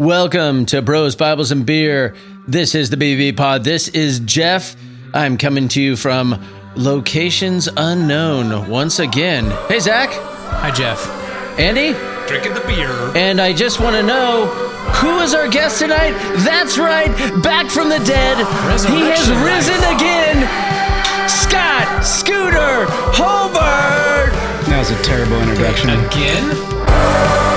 Welcome to Bros, Bibles, and Beer. This is the BB Pod. This is Jeff. I'm coming to you from locations unknown once again. Hey, Zack. Hi, Jeff. Andy. Drinking the beer. And I just want to know who is our guest tonight? That's right, back from the dead. He has Resurrection risen again. Scott Scooter Hobart. That was a terrible introduction. Again?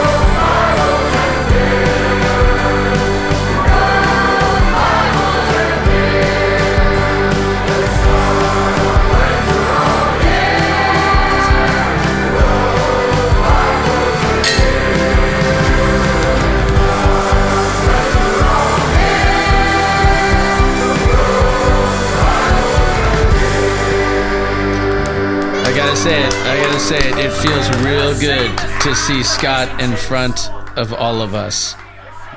Say it. I gotta say it. It feels real good to see Scott in front of all of us.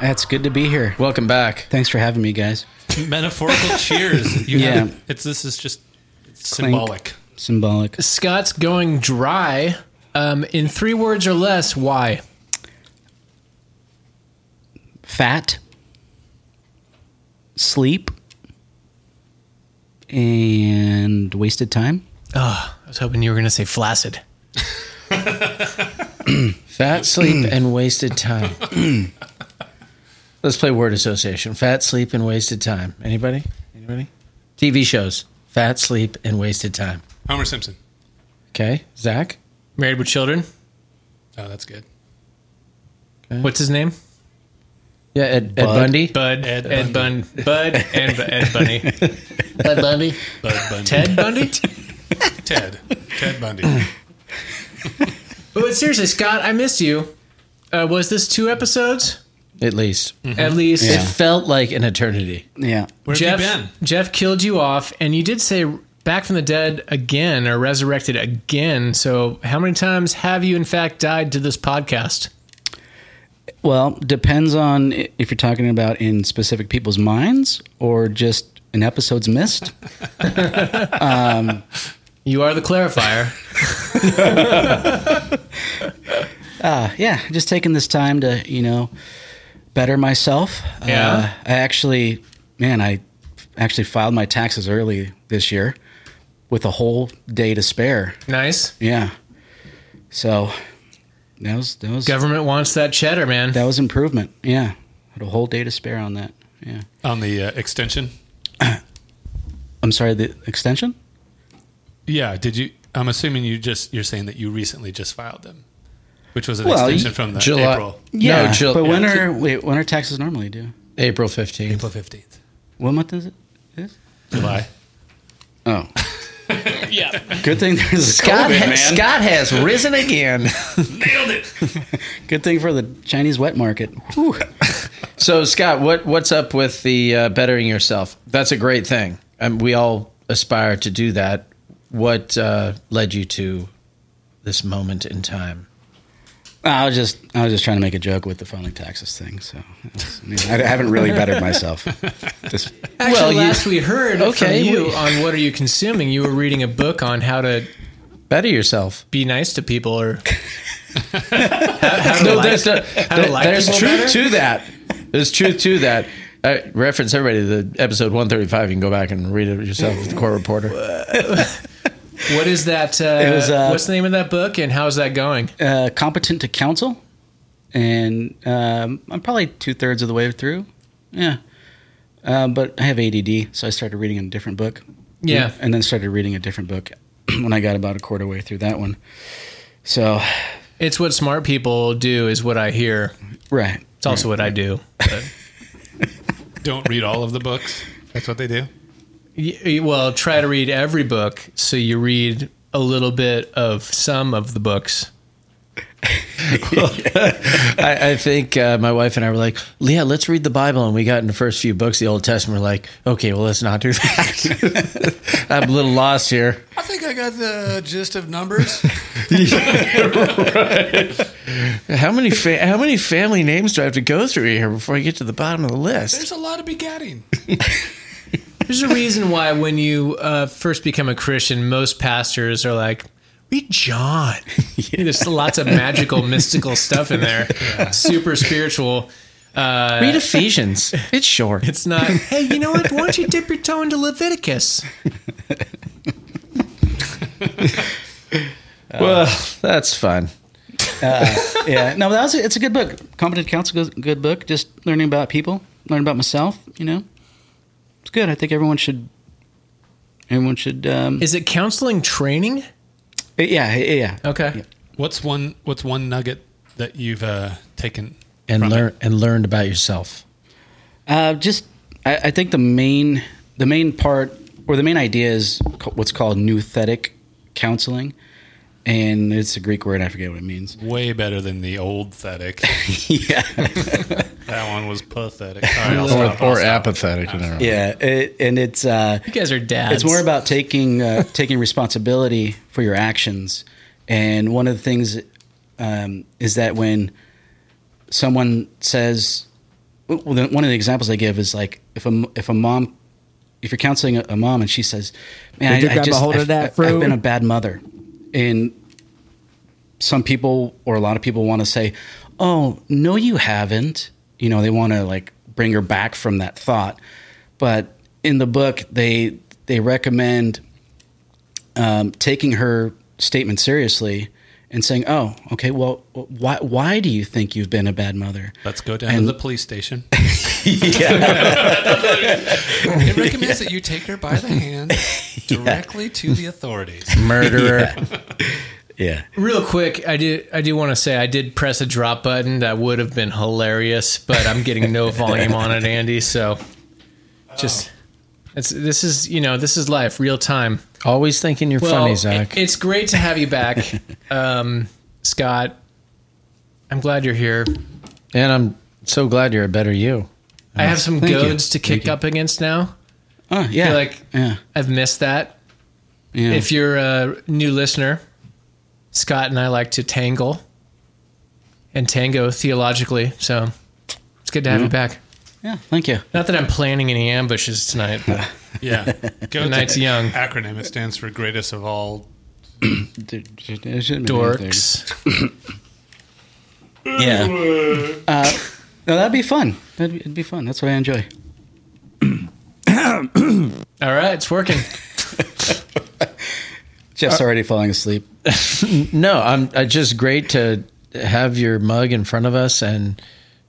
That's good to be here. Welcome back. Thanks for having me, guys. Metaphorical cheers. You Yeah. have, it's this is just it's symbolic. Symbolic. Scott's going dry. Um, in three words or less, why? Fat. Sleep. And wasted time. I was hoping you were going to say flaccid. Fat, sleep, and wasted time. Let's play word association. Fat, sleep, and wasted time. Anybody? Anybody? TV shows. Fat, sleep, and wasted time. Homer Simpson. Okay, Zack. Married with children. Oh, that's good. What's his name? Yeah, Ed, Ed Bud. Bundy. Bud. Ed Ed, Bun. Bud and Ed Bunny. Ed Bundy. Bud Bundy. Ted Bundy? Ted. Ted Bundy. But seriously, Scott, I missed you. Uh, was this two episodes? At least At least. it felt like an eternity. Yeah. Where Jeff, have you been? Jeff killed you off, and you did say back from the dead again or resurrected again. So, how many times have you, in fact, died to this podcast? Well, depends on if you're talking about in specific people's minds or just an episode's missed. You are the clarifier. Uh, yeah, just taking this time to, you know, better myself. Yeah. Uh, I actually, man, I actually filed my taxes early this year with a whole day to spare. nice. Yeah. So that was that was Government wants that cheddar, man. that was improvement. Yeah. Had a whole day to spare on that. Yeah. On the uh, extension. I'm sorry, the extension? Yeah. Did you? I'm assuming you just you're saying that you recently just filed them, which was an Well, extension from the July- April Yeah. No, Jill- but when yeah. are wait, when are taxes normally due? April 15th. April 15th. What month is it? Is? July. Oh. yeah. Good thing there's a Scott, COVID, ha- man. Scott has risen again. Nailed it. Good thing for the Chinese wet market. So, Scott, what what's up with the uh, bettering yourself? That's a great thing. Um, we all aspire to do that. What uh, led you to this moment in time? I was just I was just trying to make a joke with the filing taxes thing. So that's- I, mean, I haven't really bettered myself. Just Actually, Well, you- last we heard Okay, from you we- on what are you consuming, you were reading a book on how to Better yourself. be nice to people or how, how to No, like, there's, no, how to like there's truth better? to that. There's truth to that. I reference everybody to the episode 135. You can go back and read it yourself with the Core Reporter. What is that? Uh, was, uh, what's the name of that book, and how's that going? uh, competent to counsel, and um, I'm probably two thirds of the way through. Yeah, um, but I have ADD, so I started reading a different book. Yeah. and then started reading a different book when I got about a quarter way through that one. So, It's what smart people do, is what I hear. right, It's also what I do. But, Don't read all of the books. That's what they do. Y- y- well, try to read every book so you read a little bit of some of the books. I, I think uh, my wife and I were like, Leah, let's read the Bible. And we got in the first few books, the Old Testament. We're like, okay, well, let's not do that. I'm a little lost here. I think I got the gist of numbers. How many fa- how many family names do I have to go through here before I get to the bottom of the list? There's a lot of begatting. There's a reason why when you uh, first become a Christian, most pastors are like, read John. There's lots of magical, mystical stuff in there, super spiritual. Read Ephesians. It's short. It's not. hey, you know what? Why don't you dip your toe into Leviticus? well, that's fun. yeah, no, that was a, it's a good book. Competent Counsel, good, good book. Just learning about people, learning about myself. You know, it's good. I think everyone should. Everyone should. Um, Is it counseling training? Yeah, yeah, yeah. Okay. What's one What's one nugget that you've uh, taken And from learn it? and learned about yourself. Uh, just, I, I think the main, the main part or the main idea is what's called nouthetic counseling, and it's a Greek word. I forget what it means. Way better than the old thetic. yeah, that one was pathetic. All right, I'll stop, I'll or stop. apathetic. I yeah, it, and it's. Uh, You guys are dads. It's more about taking uh, taking responsibility for your actions, and one of the things um, is that when someone says, well, the- one of the examples I give is like if a if a mom, if you're counseling a, a mom and she says, "Man, Did I, I grab a just hold of I've, that I've- I've been a bad mother," and some people or a lot of people want to say, "Oh, no, you haven't." You know, they want to like bring her back from that thought. But in the book, they they recommend um, taking her statement seriously and saying, "Oh, okay, well, why why do you think you've been a bad mother?" Let's go down And- to the police station. yeah, It recommends that you take her by the hand directly to the authorities. Murderer. yeah. Real quick, I do I do want to say I did press a drop button that would have been hilarious, but I'm getting no volume on it, Andy. So just it's this is you know this is life, real time. Always thinking you're Well, funny, Zack. it- it's great to have you back, um, Scott. I'm glad you're here. and I'm so glad you're a better you. I have some Thank you. goads to kick you. up against now. Oh, yeah. feel like yeah. I've missed that. yeah. If you're a new listener, Scott and I like to tangle and tango theologically. So it's good to have you back. yeah. Thank you. Not that I'm planning any ambushes tonight. But Yeah. Go The night's young. Acronym. It stands for greatest of all. dorks. Yeah. Uh, no, that'd be fun. That'd be, it'd be fun. That's what I enjoy. All right, it's working. Jeff's already falling asleep. No, I'm I just great to have your mug in front of us and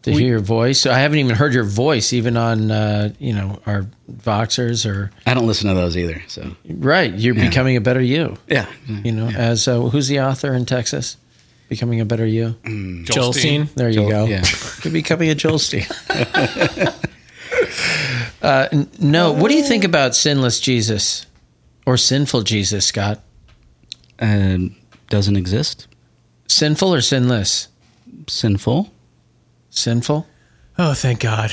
to hear your voice. I haven't even heard your voice, even on uh, you know our Voxers or I don't listen to those either. So right. You're becoming a better you. yeah, You know, as uh, who's the author in Texas? Becoming a better you. Joel Osteen. There you Joel- go. yeah. You're becoming a Joel Osteen. uh, n- no, what do you think about sinless Jesus or sinful Jesus, Scott? um, doesn't exist. Sinful or sinless? Sinful. Sinful. Oh, thank God.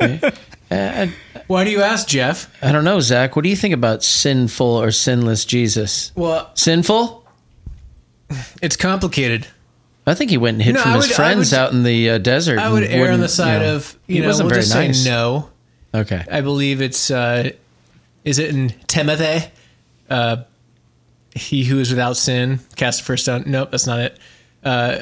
Okay. Uh, Why do you ask, Jeff? I don't know, Zack. What do you think about sinful or sinless Jesus? Well, Sinful? It's complicated. I think he went and hid No, from I his would- friends would- out in the uh, desert. I would err on the side you know, of you know wasn't we'll very just nice. say no. Okay. I believe it's uh, is it in Timothy? Uh, he who is without sin cast the first stone. Nope, that's not it. Uh,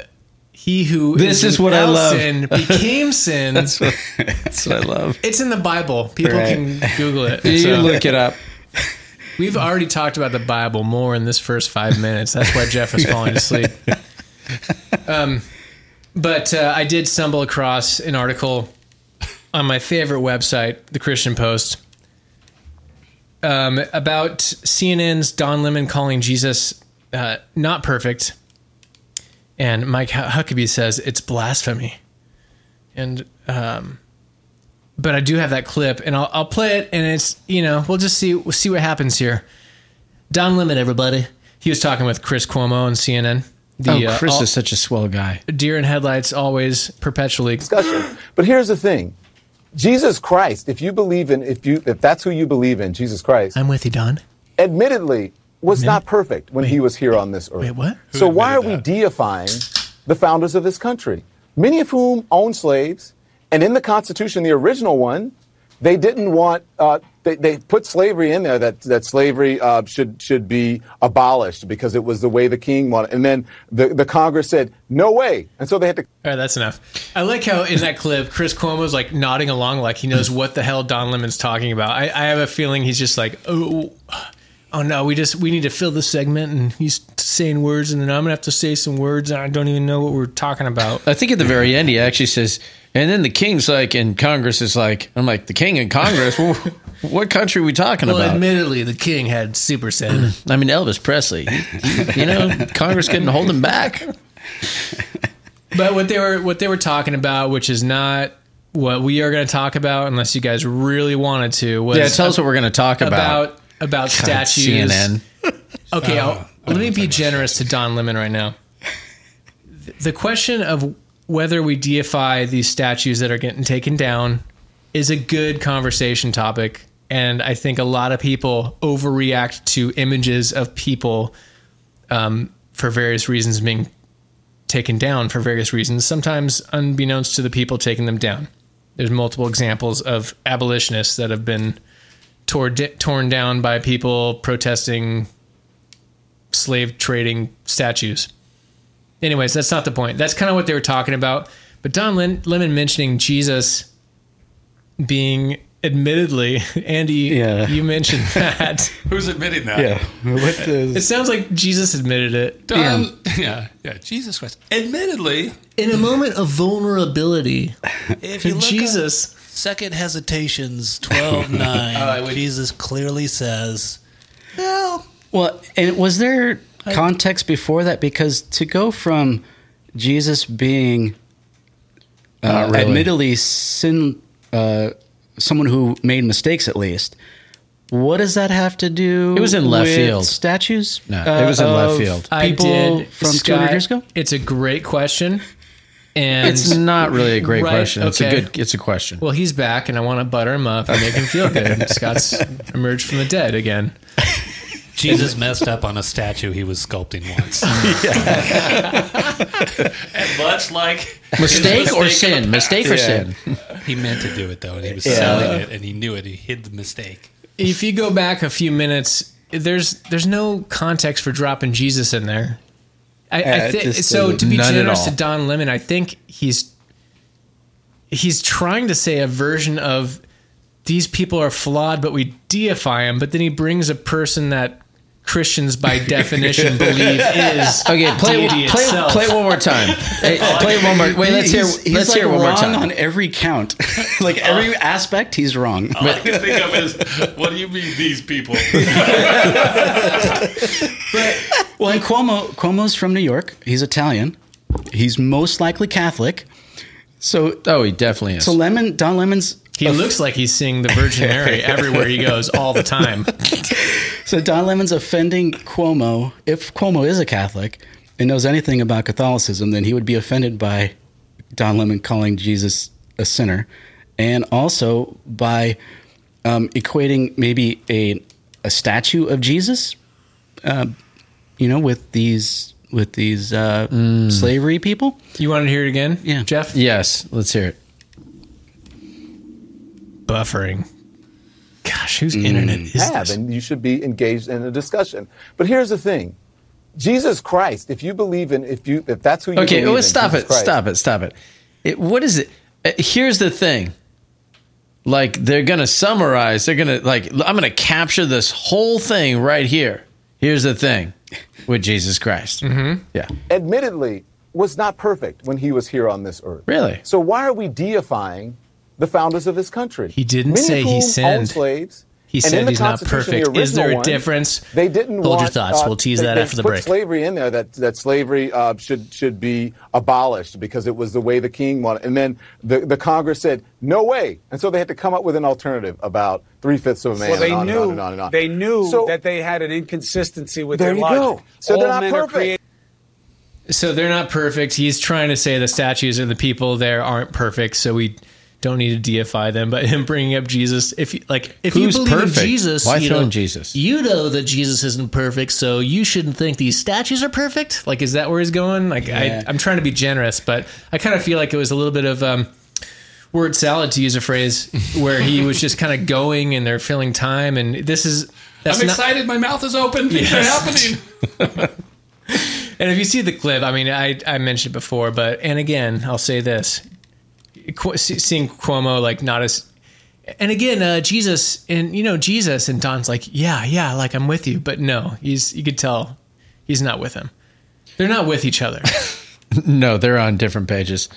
he who This is what I love. Sin became sin. That's what, that's what I love. it's in the Bible. People Right. can Google it. You So, look it up. We've already talked about the Bible more in this first five minutes. That's why Jeff was falling asleep. Um, but uh, I did stumble across an article on my favorite website, the Christian Post, um, about CNN's Don Lemon calling Jesus uh, not perfect. And Mike Huckabee says it's blasphemy. And, um, but I do have that clip and I'll, I'll play it and it's, you know, we'll just see, we'll see what happens here. Don Lemon, everybody. He was talking with Chris Cuomo on CNN. The, oh, uh, Chris all- is such a swell guy. deer in headlights always perpetually discussion. But here's the thing. Jesus Christ, if you believe in if you if that's who you believe in, Jesus Christ, i'm with you don admittedly was not perfect when he was here on this earth. wait what So why are admitted we deifying the founders of this country? Many of whom owned slaves, and in the Constitution, the original one, they didn't want. Uh, they, they put slavery in there that that slavery uh, should should be abolished because it was the way the king wanted. And then the the Congress said no way, and so they had to. All right, that's enough. I like how in that clip, Chris Cuomo's like nodding along, like he knows what the hell Don Lemon's talking about. I, I have a feeling he's just like, oh, oh no, we just we need to fill this segment, and he's saying words, and then I'm gonna have to say some words, and I don't even know what we're talking about. I think at the very end, he actually says, and then the king's like, and Congress is like, I'm like, the king and Congress? well, what country are we talking about? Well, about? admittedly, the king had super sen. I mean, Elvis Presley. You know, Congress couldn't hold him back. But what they were what they were talking about, which is not what we are going to talk about, unless you guys really wanted to, was Yeah, tell us what we're going to talk about. about about God, statues. CNN. Okay, Oh, I'll, let me be generous to Don Lemon right now. The question of whether we deify these statues that are getting taken down is a good conversation topic. And I think a lot of people overreact to images of people um, for various reasons being taken down for various reasons, sometimes unbeknownst to the people taking them down. There's multiple examples of abolitionists that have been tore, torn down by people protesting slave trading statues. Anyways, that's not the point. That's kind of what they were talking about. But Don Lin- Lemon mentioning Jesus being admittedly, Andy, Yeah. you mentioned that. Who's admitting that? Yeah. What it sounds like Jesus admitted it. Don, yeah, yeah, Jesus Christ. Admittedly, In a moment of vulnerability If you look Jesus. Second Hesitations 12 9, Jesus clearly says, Well, well, and was there context before that? Because to go from Jesus being uh, Not really. admittedly sin, uh, someone who made mistakes at least. What does that have to do? It was in left field. Statues. No, it was in left field. People I did from Scott, 200 years ago. It's a great question. And It's not really a great Right, question. It's a good. It's a question. Well, he's back, and I want to butter him up and make him feel good. Scott's emerged from the dead again. Jesus messed up on a statue he was sculpting once. and much like Mistake or mistake in sin? Mistake or sin? he meant to do it though, and he was selling it, and he knew it. He hid the mistake. If you go back a few minutes, there's there's no context for dropping Jesus in there. I, Yeah, I it thi- just so to be generous to. Don Lemon, I think he's he's trying to say a version of these people are flawed, but we deify them. But then he brings a person that Christians, by definition, believe is Okay, play deity play itself. play one more time. Hey, play it one more. Wait, let's hear. He's- he's let's like hear one more time. on every count. like every oh. aspect, he's wrong. All I can think of is, what do you mean these people? Well, and Cuomo Cuomo's from New York. He's Italian. He's most likely Catholic. So Oh, he definitely is. so Lemon Don Lemon's He looks like he's seeing the Virgin Mary everywhere he goes all the time. so Don Lemon's offending Cuomo. If Cuomo is a Catholic and knows anything about Catholicism, then he would be offended by Don Lemon calling Jesus a sinner, and also by um, equating maybe a a statue of Jesus, uh, you know, with these with these uh, slavery people. You want to hear it again? Yeah. Jeff? yes, let's hear it. Buffering. Gosh, whose internet is have, this? and you should be engaged in a discussion. But here's the thing: Jesus Christ. If you believe in, if you, if that's who you Okay, believe well, in, stop Jesus it. Christ, Stop it. Stop it. Stop it. What is it? Uh, Here's the thing. Like they're gonna summarize. They're gonna like. I'm gonna capture this whole thing right here. Here's the thing with Jesus Christ. Mm-hmm. Yeah. admittedly, was not perfect when he was here on this earth. Really? So why are we deifying the founders of this country? He didn't Many say he whom sinned. slaves. He and said the he's not Constitution, the perfect. Is there a original one, difference? They didn't Hold your want, thoughts. uh, We'll tease they- that they after the put break. slavery in there that that slavery uh, should should be abolished because it was the way the king wanted. And then the, the Congress said no way, and so they had to come up with an alternative about three fifths of a man. Well, they and on knew and on and on and on. they knew So- that they had an inconsistency with There their you logic. go. So All they're not men are perfect. created So they're not perfect. He's trying to say the statues and the people there aren't perfect, so we don't need to deify them. But him bringing up Jesus, if you, like, if Who's you believe perfect? in Jesus, Why you throw know, in Jesus? You know that Jesus isn't perfect, so you shouldn't think these statues are perfect. Like, is that where he's going? Like, Yeah. I, I'm trying to be generous, but I kind of feel like it was a little bit of, um, word salad to use a phrase where he was just kind of going and they're filling time and this is that's I'm not, excited. My mouth is open. Things are happening. and if you see the clip i mean i i mentioned it before but and again i'll say this Qu- see- seeing cuomo like not as and again uh jesus and you know jesus and don's like yeah yeah like i'm with you but no he's you could tell he's not with him they're not with each other No, they're on different pages.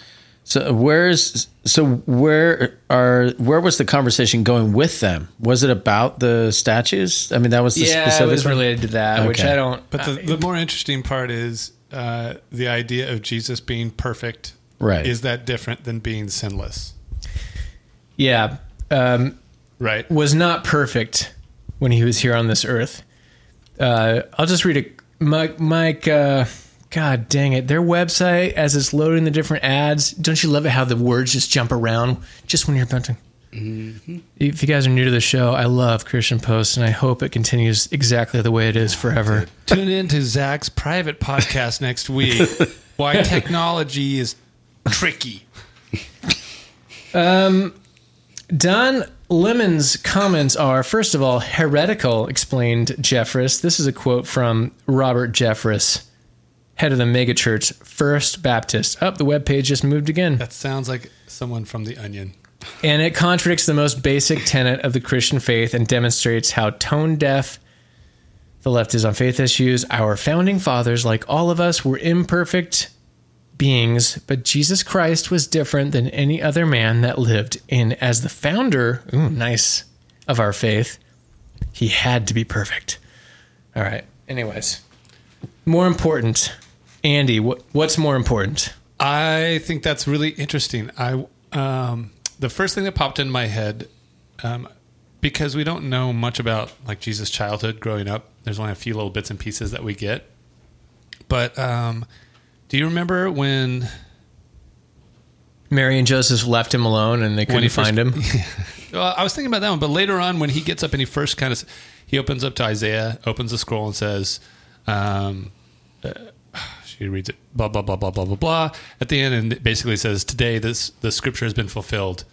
So where's so where are where was the conversation going with them? Was it about the statues? I mean, that was the yeah it specific was one? related to that which i don't But the, I- the more interesting part is uh, the idea of Jesus being perfect. Right. Is that different than being sinless? yeah um Right. was not perfect when he was here on this earth. Uh, I'll just read it. Mike, Mike uh, God dang it. Their website, as it's loading the different ads, don't you love it how the words just jump around just when you're about to. If you guys are new to the show, I love Christian Post, and I hope it continues exactly the way it is forever. Tune in to Zack's private podcast next week. Why technology is tricky. Um, Don Lemon's comments are first of all heretical, explained Jeffress. This is a quote from Robert Jeffress, head of the megachurch First Baptist. Up, the webpage just moved again. That sounds like someone from The Onion. And it contradicts the most basic tenet of the Christian faith and demonstrates how tone deaf the left is on faith issues. Our founding fathers, like all of us, were imperfect beings, but Jesus Christ was different than any other man that lived. And as the founder, ooh, nice, of our faith, he had to be perfect. All right. Anyways, more important, Andy, what, what's more important? I think that's really interesting. I um, the first thing that popped in my head, um, because we don't know much about like Jesus' childhood growing up. There's only a few little bits and pieces that we get. But um, do you remember when Mary and Joseph left him alone and they couldn't first- find him. Well, I was thinking about that one, but later on, when he gets up and he first kind of he opens up to Isaiah, opens the scroll, and says, um, uh, she reads it, blah blah blah blah blah blah blah. At the end, and basically says, "Today, this the scripture has been fulfilled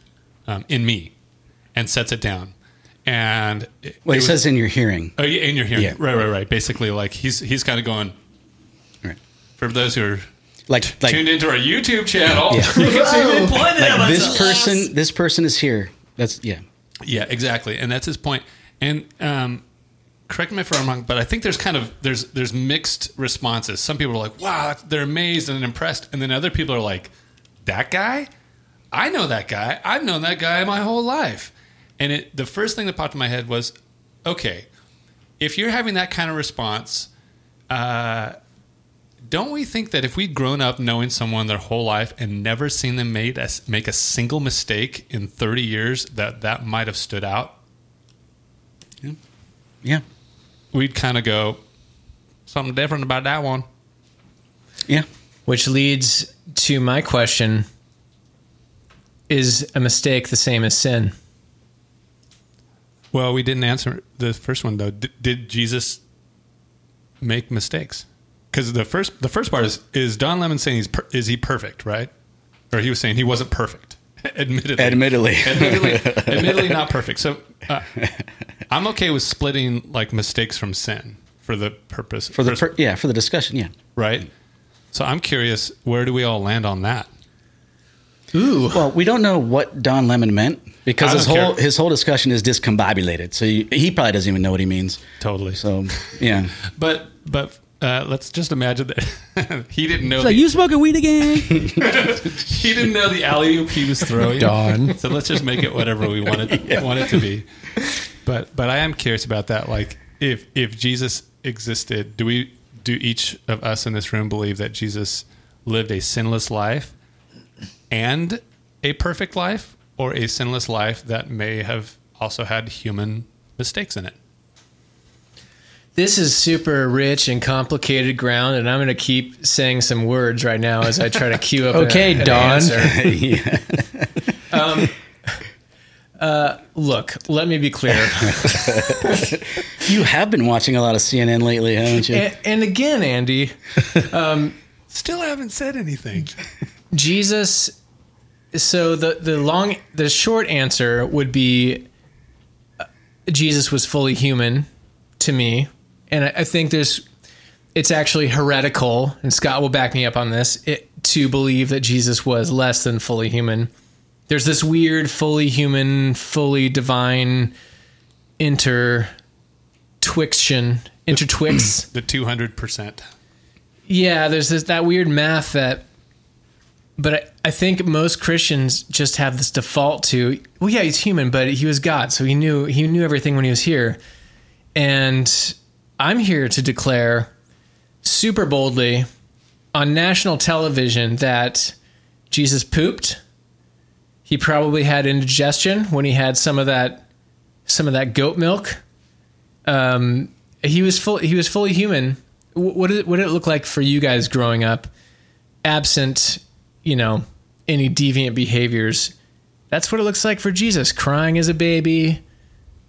um, in me," and sets it down. And it, Well, it he was- says in your hearing. "Oh, yeah, in your hearing, Yeah. right, right, right." Basically, like he's he's kind of going. For those who are Like, like, tuned into our YouTube channel, Yeah. you can see me at like this person, this person is here. That's yeah. Yeah, exactly, and that's his point. And um, correct me if I'm wrong, but I think there's kind of there's there's mixed responses. Some people are like, "Wow, they're amazed and impressed," and then other people are like, "That guy, I know that guy. I've known that guy my whole life." And it the first thing that popped in my head was, "Okay, if you're having that kind of response." Uh, don't we think that if we'd grown up knowing someone their whole life and never seen them made a, make a single mistake in 30 years, that that might have stood out? Yeah. yeah. We'd kind of go, something different about that one. Yeah. Which leads to my question Is a mistake the same as sin? Well, we didn't answer the first one though. Did, did Jesus make mistakes? Because the first the first part is is Don Lemon saying he's per, is he perfect, right? Or he was saying he wasn't perfect. admittedly, Admittedly. admittedly, admittedly not perfect. So uh, I'm okay with splitting like mistakes from sin for the purpose For the per, yeah for the discussion. Yeah. right. So I'm curious, where do we all land on that? Ooh. Well, we don't know what Don Lemon meant because his whole care. his whole discussion is discombobulated. So you, he probably doesn't even know what he means. Totally. So yeah. But but uh, let's just imagine that he didn't know. Like, the- you smoking weed again? he didn't know the alley oop he was throwing. Don. So let's just make it whatever we want it want it to be. But but I am curious about that. Like if if Jesus existed, do we do each of us in this room believe that Jesus lived a sinless life and a perfect life, or a sinless life that may have also had human mistakes in it? This is super rich and complicated ground, and I'm going to keep saying some words right now as I try to cue up. Okay, a, an Don. answer. yeah. Um, uh, look, let me be clear. You have been watching a lot of CNN lately, haven't you? and, and again, Andy, um, Still haven't said anything. Jesus so the the long the short answer would be uh, Jesus was fully human to me, and I, I think there's it's actually heretical, and Scott will back me up on this, it, to believe that Jesus was less than fully human. There's this weird fully human, fully divine intertwiction, intertwix. The two hundred percent. Yeah, there's this that weird math that, but I, I think most Christians just have this default to, well, yeah, he's human, but he was God, so he knew he knew everything when he was here, and I'm here to declare super boldly on national television that Jesus pooped. He probably had indigestion when he had some of that some of that goat milk. Um, he was full. He was fully human. What did it, what did it look like for you guys growing up, absent, you know, any deviant behaviors? That's what it looks like for Jesus, crying as a baby,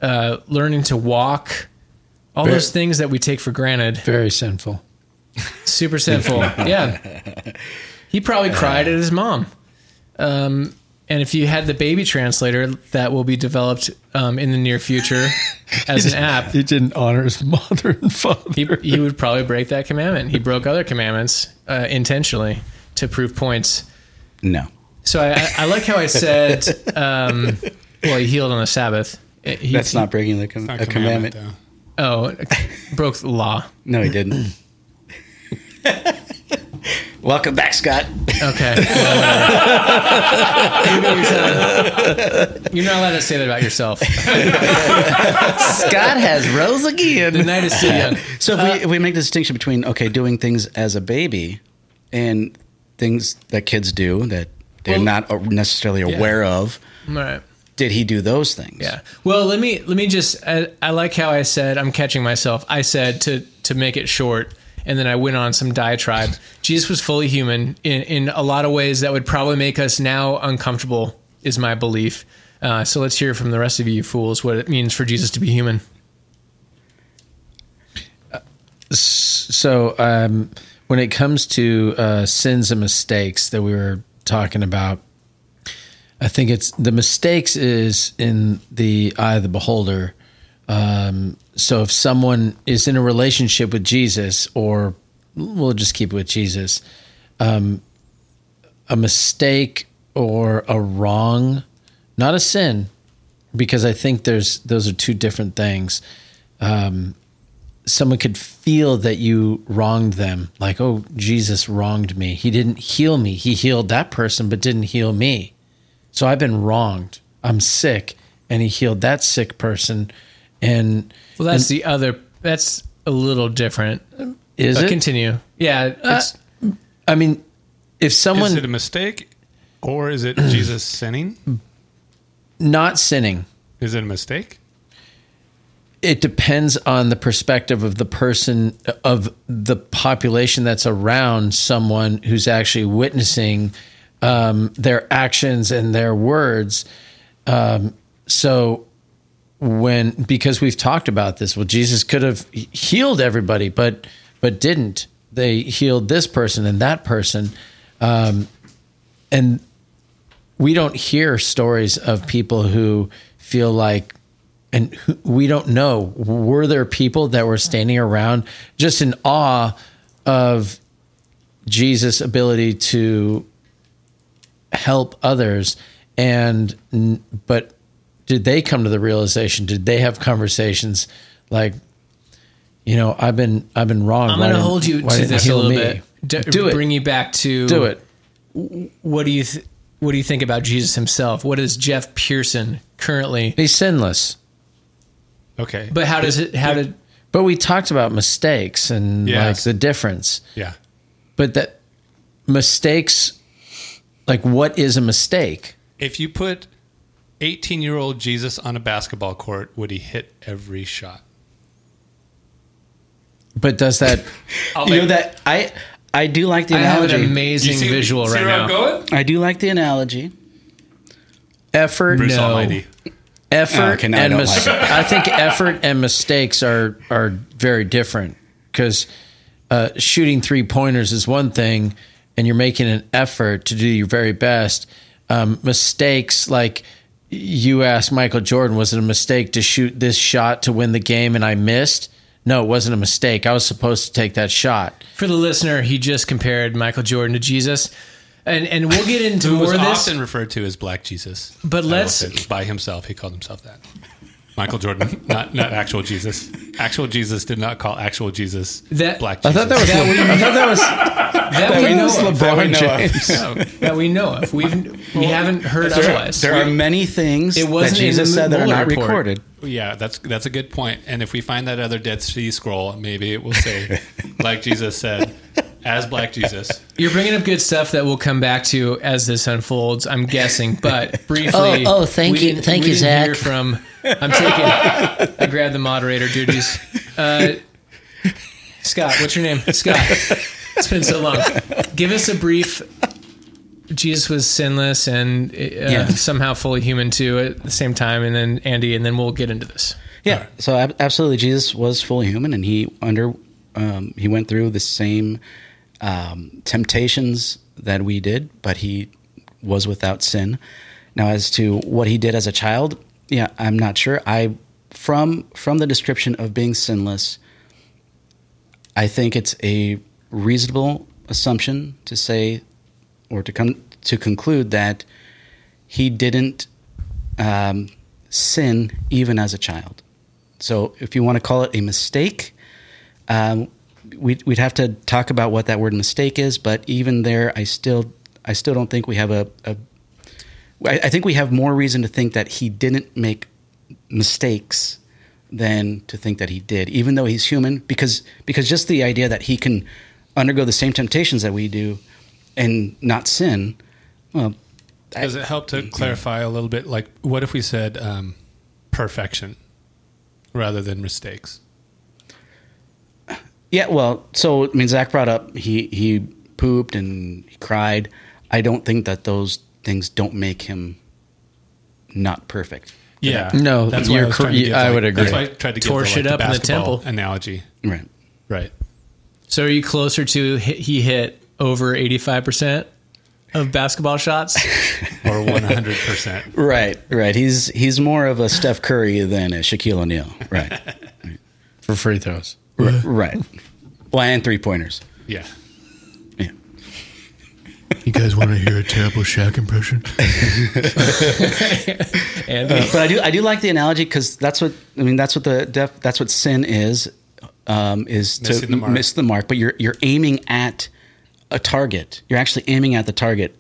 uh, learning to walk, all Very- those things that we take for granted. Very sinful. Super sinful. yeah. He probably cried at his mom. Um, and if you had the baby translator that will be developed um, in the near future as an app, He didn't honor his mother and father. he, he would probably break that commandment. He broke other commandments uh, intentionally to prove points. No. So I, I, I like how I said, um, well, he healed on the Sabbath. He, That's not breaking the com- Not a commandment. Oh, broke the law. No, he didn't. Welcome back, Scott. Okay. Well, whatever. You know, You're not allowed to say that about yourself. Scott has rose again. The night is still young. So if, we, if we make the distinction between okay, doing things as a baby and things that kids do that they're Well- not uh, necessarily aware of, All right. Did he do those things? Yeah. Well, let me let me just. I, I like how I said I'm catching myself. I said to to make it short, and then I went on some diatribe. Jesus was fully human in in a lot of ways that would probably make us now uncomfortable. Is my belief. Uh, so let's hear from the rest of you fools what it means for Jesus to be human. So, um, when it comes to uh, sins and mistakes that we were talking about, I think it's the mistakes is in the eye of the beholder. Um, so, if someone is in a relationship with Jesus, or we'll just keep it with Jesus, um, a mistake or a wrong, not a sin, because I think there's those are two different things. Um, someone could feel that you wronged them like oh jesus wronged me he didn't heal me he healed that person but didn't heal me so i've been wronged i'm sick and he healed that sick person and Well, that's the other. That's a little different. is But it continue. Yeah. Uh, it's, i mean if someone Is it a mistake, or is it Jesus sinning? not sinning Is it a mistake? it depends on the perspective of the person of the population that's around someone who's actually witnessing um, their actions and their words. Um, so when because we've talked about this well jesus could have healed everybody but but didn't. They healed this person and that person. Um, and we don't hear stories of people who feel like and we don't know were there people that were standing around just in awe of Jesus' ability to help others and but did they come to the realization did they have conversations like you know I've been I've been wrong I'm going to hold you to this a little me? bit. D- do it Bring you back to do it what do you th- what do you think about Jesus himself? What is Jeff Pearson currently? he's sinless Okay, But how does it? How did? but we talked about mistakes and like the difference yeah, but that mistakes like what is a mistake if you put eighteen-year-old Jesus on a basketball court, would he hit every shot? but does that You know that I I do like the I have analogy. an amazing visual right now. going? I do like the analogy. effort Bruce No. Almighty. effort okay, now I and don't mis- like. I think effort and mistakes are are very different because uh, shooting three pointers is one thing, and you're making an effort to do your very best. um, mistakes like you asked Michael Jordan, was it a mistake to shoot this shot to win the game and I missed? No, it wasn't a mistake. I was supposed to take that shot. For the listener, he just compared Michael Jordan to Jesus. And and we'll get into more of this. often referred to as Black Jesus. But let's- by himself, he called himself that. Michael Jordan, not not actual Jesus. Actual Jesus did not call actual Jesus That- Black I thought that was. I thought that was. that we know was of. LeBron James. That we know of. We've we haven't heard otherwise. There are many things It that wasn't in Jesus said that are not report. recorded. Yeah, that's that's a good point. And if we find that other Dead Sea Scroll, maybe it will say, like Jesus said, as Black Jesus. You're bringing up good stuff that we'll come back to as this unfolds. I'm guessing, but briefly. Oh, oh, thank we you- thank we you, didn't Zack. Hear from. I'm taking. I grabbed the moderator duties. Uh, Scott, what's your name? Scott. It's been so long. Give us a brief. Jesus was sinless and uh, somehow fully human too at the same time, and then Andy, and then we'll get into this. Yeah. So ab- absolutely, Jesus was fully human, and he under um, he went through the same um, temptations that we did, but he was without sin. Now, as to what he did as a child, yeah, I'm not sure. I from from the description of being sinless, I think it's a reasonable assumption to say or to come to conclude that he didn't um, sin even as a child. So, if you want to call it a mistake, um, we'd, we'd have to talk about what that word mistake is. But even there, I still I still don't think we have a. a I I think we have more reason to think that he didn't make mistakes than to think that he did, even though he's human. Because because just the idea that he can undergo the same temptations that we do and not sin, well, Does it help to clarify a little bit? Like, what if we said um, perfection rather than mistakes? Yeah, well, so I mean, Zack brought up he he pooped and he cried. I don't think that those things don't make him not perfect. Yeah, No, that's why I was cor- trying to you- give, I like- would agree. That's why I tried to give Tore the, shit like, up the in the temple. analogy. Right. Right. So, are you closer to he hit over 85 percent of basketball shots? Or one hundred percent. Right. Right. He's he's more of a Steph Curry than a Shaquille O'Neal. Right. for free throws. R- right. Well, and three pointers. Yeah. Yeah. You guys want to hear a terrible Shaq impression? Andy, But I do I do like the analogy because that's what I mean. That's what the def, that's what sin is. Um, is Missing to the mark. miss the mark, but you're you're aiming at a target. You're actually aiming at the target.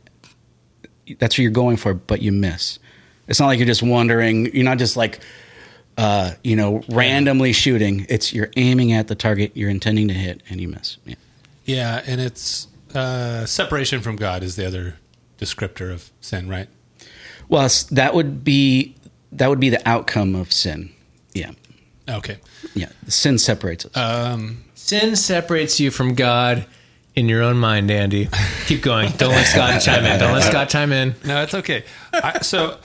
That's what you're going for, but you miss. It's not like you're just wandering. You're not just like, uh, you know, randomly shooting. It's you're aiming at the target you're intending to hit, and you miss. Yeah. Yeah, and it's uh, separation from God is the other descriptor of sin, right? Well, that would be that would be the outcome of sin. Yeah, Okay. yeah. Sin separates us. Um, sin separates you from God in your own mind, Andy. Keep going. Don't let Scott chime in. Don't let Scott chime in. no, it's okay. I, so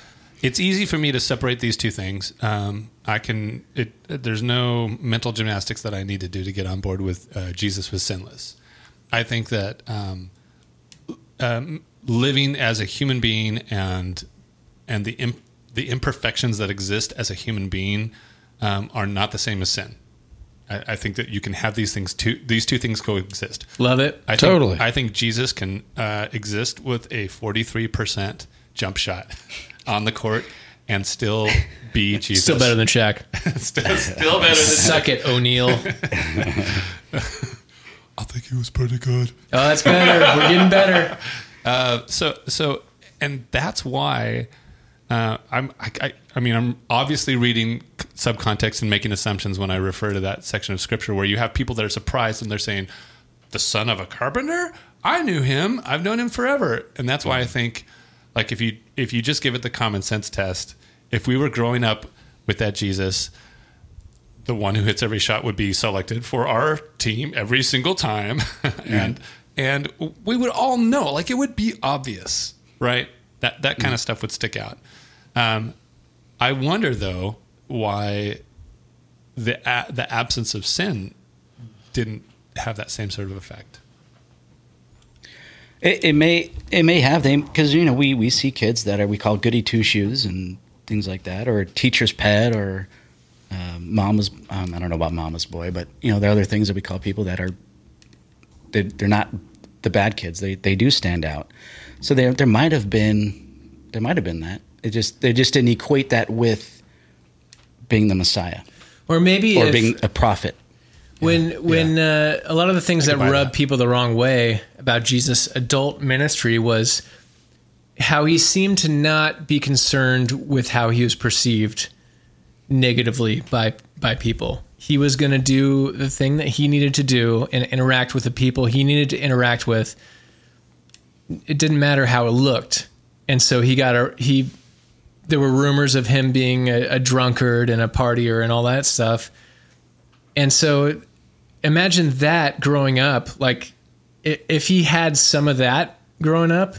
it's easy for me to separate these two things. Um, I can. It, there's no mental gymnastics that I need to do to get on board with uh, Jesus was sinless. I think that um, um, living as a human being and and the imp- the imperfections that exist as a human being um, are not the same as sin. I, I think that you can have these things two these two things coexist. Love it. I think, Totally. I think Jesus can uh, exist with a 43% jump shot on the court and still be Jesus. Still better than Shaq. still, still better than Suck it, O'Neal. I think he was pretty good. Oh, that's better. We're getting better. Uh, so so and that's why uh, I'm I, I, I mean I'm obviously reading subcontext and making assumptions when I refer to that section of scripture where you have people that are surprised and they're saying the son of a carpenter I knew him I've known him forever and that's why I think like if you if you just give it the common sense test if we were growing up with that Jesus the one who hits every shot would be selected for our team every single time. And and we would all know like it would be obvious right? That that kind of stuff would stick out. Um, i wonder though why the a- the absence of sin didn't have that same sort of effect It, it may it may have them because you know we we see kids that are we call goody two shoes and things like that, or teacher's pet, or um, mama's. Um, I don't know about mama's boy, but you know there are other things that we call people that are they, they're not the bad kids. They they do stand out. So there there might have been there might have been that. It just they just didn't equate that with being the Messiah Or maybe or if- being a prophet. When when uh, a lot of the things that rub that. people the wrong way about Jesus' adult ministry was how he seemed to not be concerned with how he was perceived negatively by by people. He was going to do the thing that he needed to do and interact with the people he needed to interact with. It didn't matter how it looked, and so he got a he. There were rumors of him being a, a drunkard and a partier and all that stuff. And so imagine that growing up. Like, if he had some of that growing up,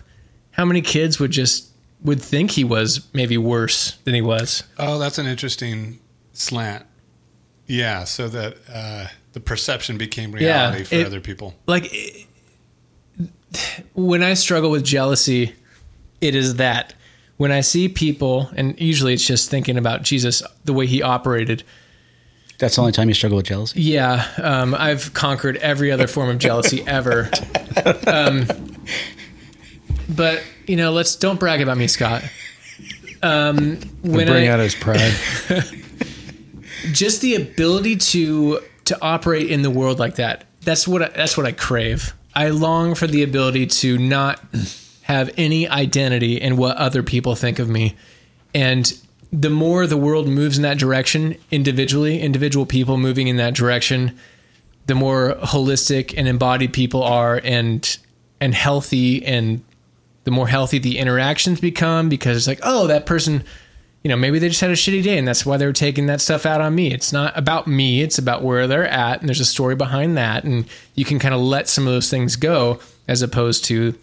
how many kids would just would think he was maybe worse than he was? Oh, that's an interesting slant. Yeah, so that uh, the perception became Yeah, reality for it- other people. Like, i- when I struggle with jealousy, it is that. When I see people, and usually it's just thinking about Jesus, the way he operated. That's the only time you struggle with jealousy. Yeah, um, I've conquered every other form of jealousy ever. Um, but you know, let's don't brag about me, Scott. Um, when Bring I, out his pride. just the ability to to operate in the world like that. That's what I, that's what I crave. I long for the ability to not have any identity in what other people think of me. And the more the world moves in that direction individually, individual people moving in that direction, the more holistic and embodied people are and and healthy and the more healthy the interactions become because it's like, oh, that person, you know, maybe they just had a shitty day and that's why they were taking that stuff out on me. It's not about me, it's about where they're at and there's a story behind that and you can kind of let some of those things go as opposed to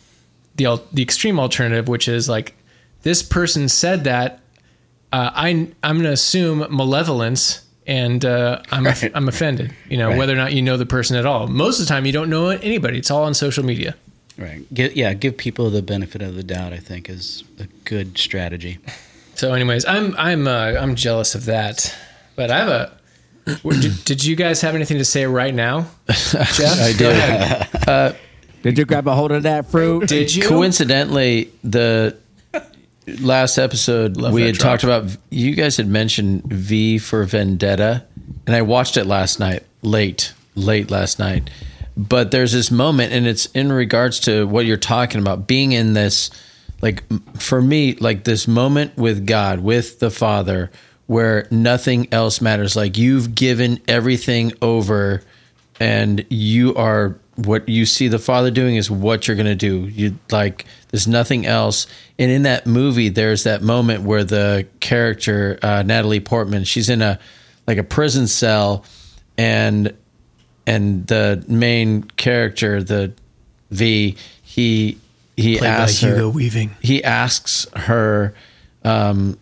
the the extreme alternative which is like this person said that uh, I I'm going to assume malevolence and uh, I'm Right. I'm offended, you know, Right. whether or not you know the person at all. Most of the time you don't know anybody. It's all on social media. Right. Give, yeah, give people the benefit of the doubt. I think is a good strategy. So, anyways, I'm I'm uh, I'm jealous of that. But I have a. Did, did you guys have anything to say right now, Jeff? I Go do. Did you grab a hold of that fruit? Did you? Coincidentally, the last episode Love we had drop. talked about. You guys had mentioned V for Vendetta, and I watched it last night, late, late last night. But there's this moment, and it's in regards to what you're talking about, being in this, like for me, like this moment with God, with the Father, where nothing else matters. Like you've given everything over and you are what you see the father doing is what you're going to do. You like there's nothing else. And in that movie there's that moment where the character uh, natalie portman she's in a like a prison cell and and the main character the v he he Played by asks Hugo her Weaving. he asks her um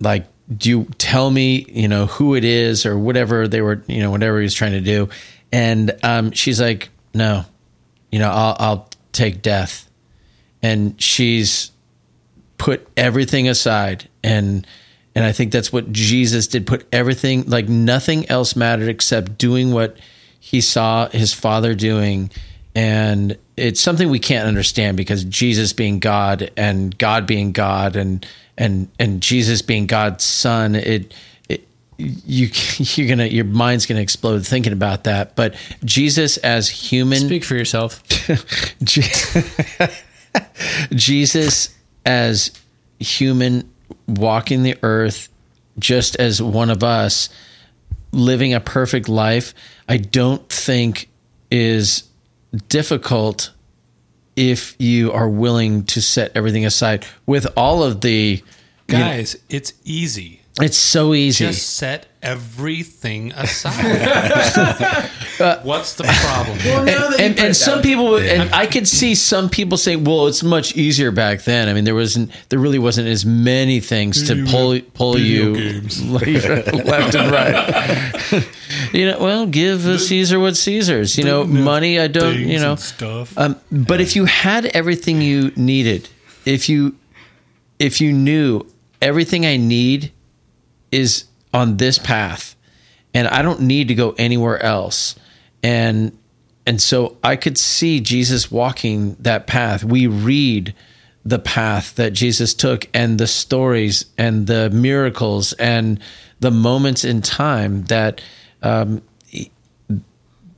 like do you tell me you know who it is or whatever they were you know whatever he was trying to do? And um she's like no. You know i'll i'll take death. And she's put everything aside. And and i think that's what jesus did put everything like nothing else mattered except doing what he saw his father doing. And it's something we can't understand because jesus being god and god being god and and and jesus being god's son it, you you're gonna your mind's gonna explode thinking about that but jesus as human Speak for yourself. Jesus as human walking the earth just as one of us living a perfect life I don't think is difficult if you are willing to set everything aside with all of the you know- Guys, it's easy. It's so easy. Just set everything aside. What's the problem? and, and, and some people and i could see some people saying well it's much easier back then i mean there wasn't there really wasn't as many things to pull pull you left and right you know well give uh, caesar what caesar's you know money i don't you know stuff. um, but if you had everything you needed if you if you knew everything i need is on this path and I don't need to go anywhere else. And and so I could see Jesus walking that path. We read the path that Jesus took and the stories and the miracles and the moments in time that um,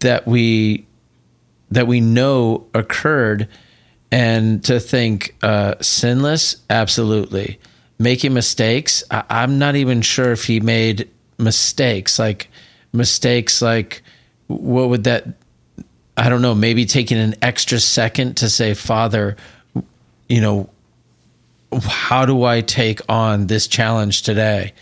that we that we know occurred and to think uh, sinless absolutely making mistakes I, i'm not even sure if he made mistakes like mistakes like what would that i don't know maybe taking an extra second to say father you know how do i take on this challenge today?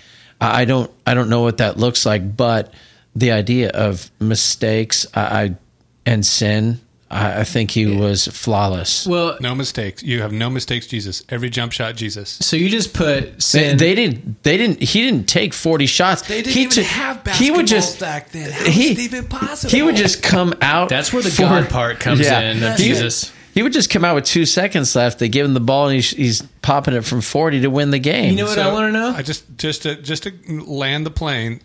I don't i don't know what that looks like but the idea of mistakes i, I and sin I, I think he was flawless Well, No mistakes. You have no mistakes, Jesus. Every jump shot, Jesus. so you just put they, sin. they didn't they didn't he didn't take 40 shots They didn't he even took- have basketballs he would just back then. How he, is it even possible? he would just come out That's where the for- God part comes in of He- Jesus. he would just come out with two seconds left they give him the ball and he's, he's popping it from 40 to win the game You know what I want to know? I just just to just to land the plane.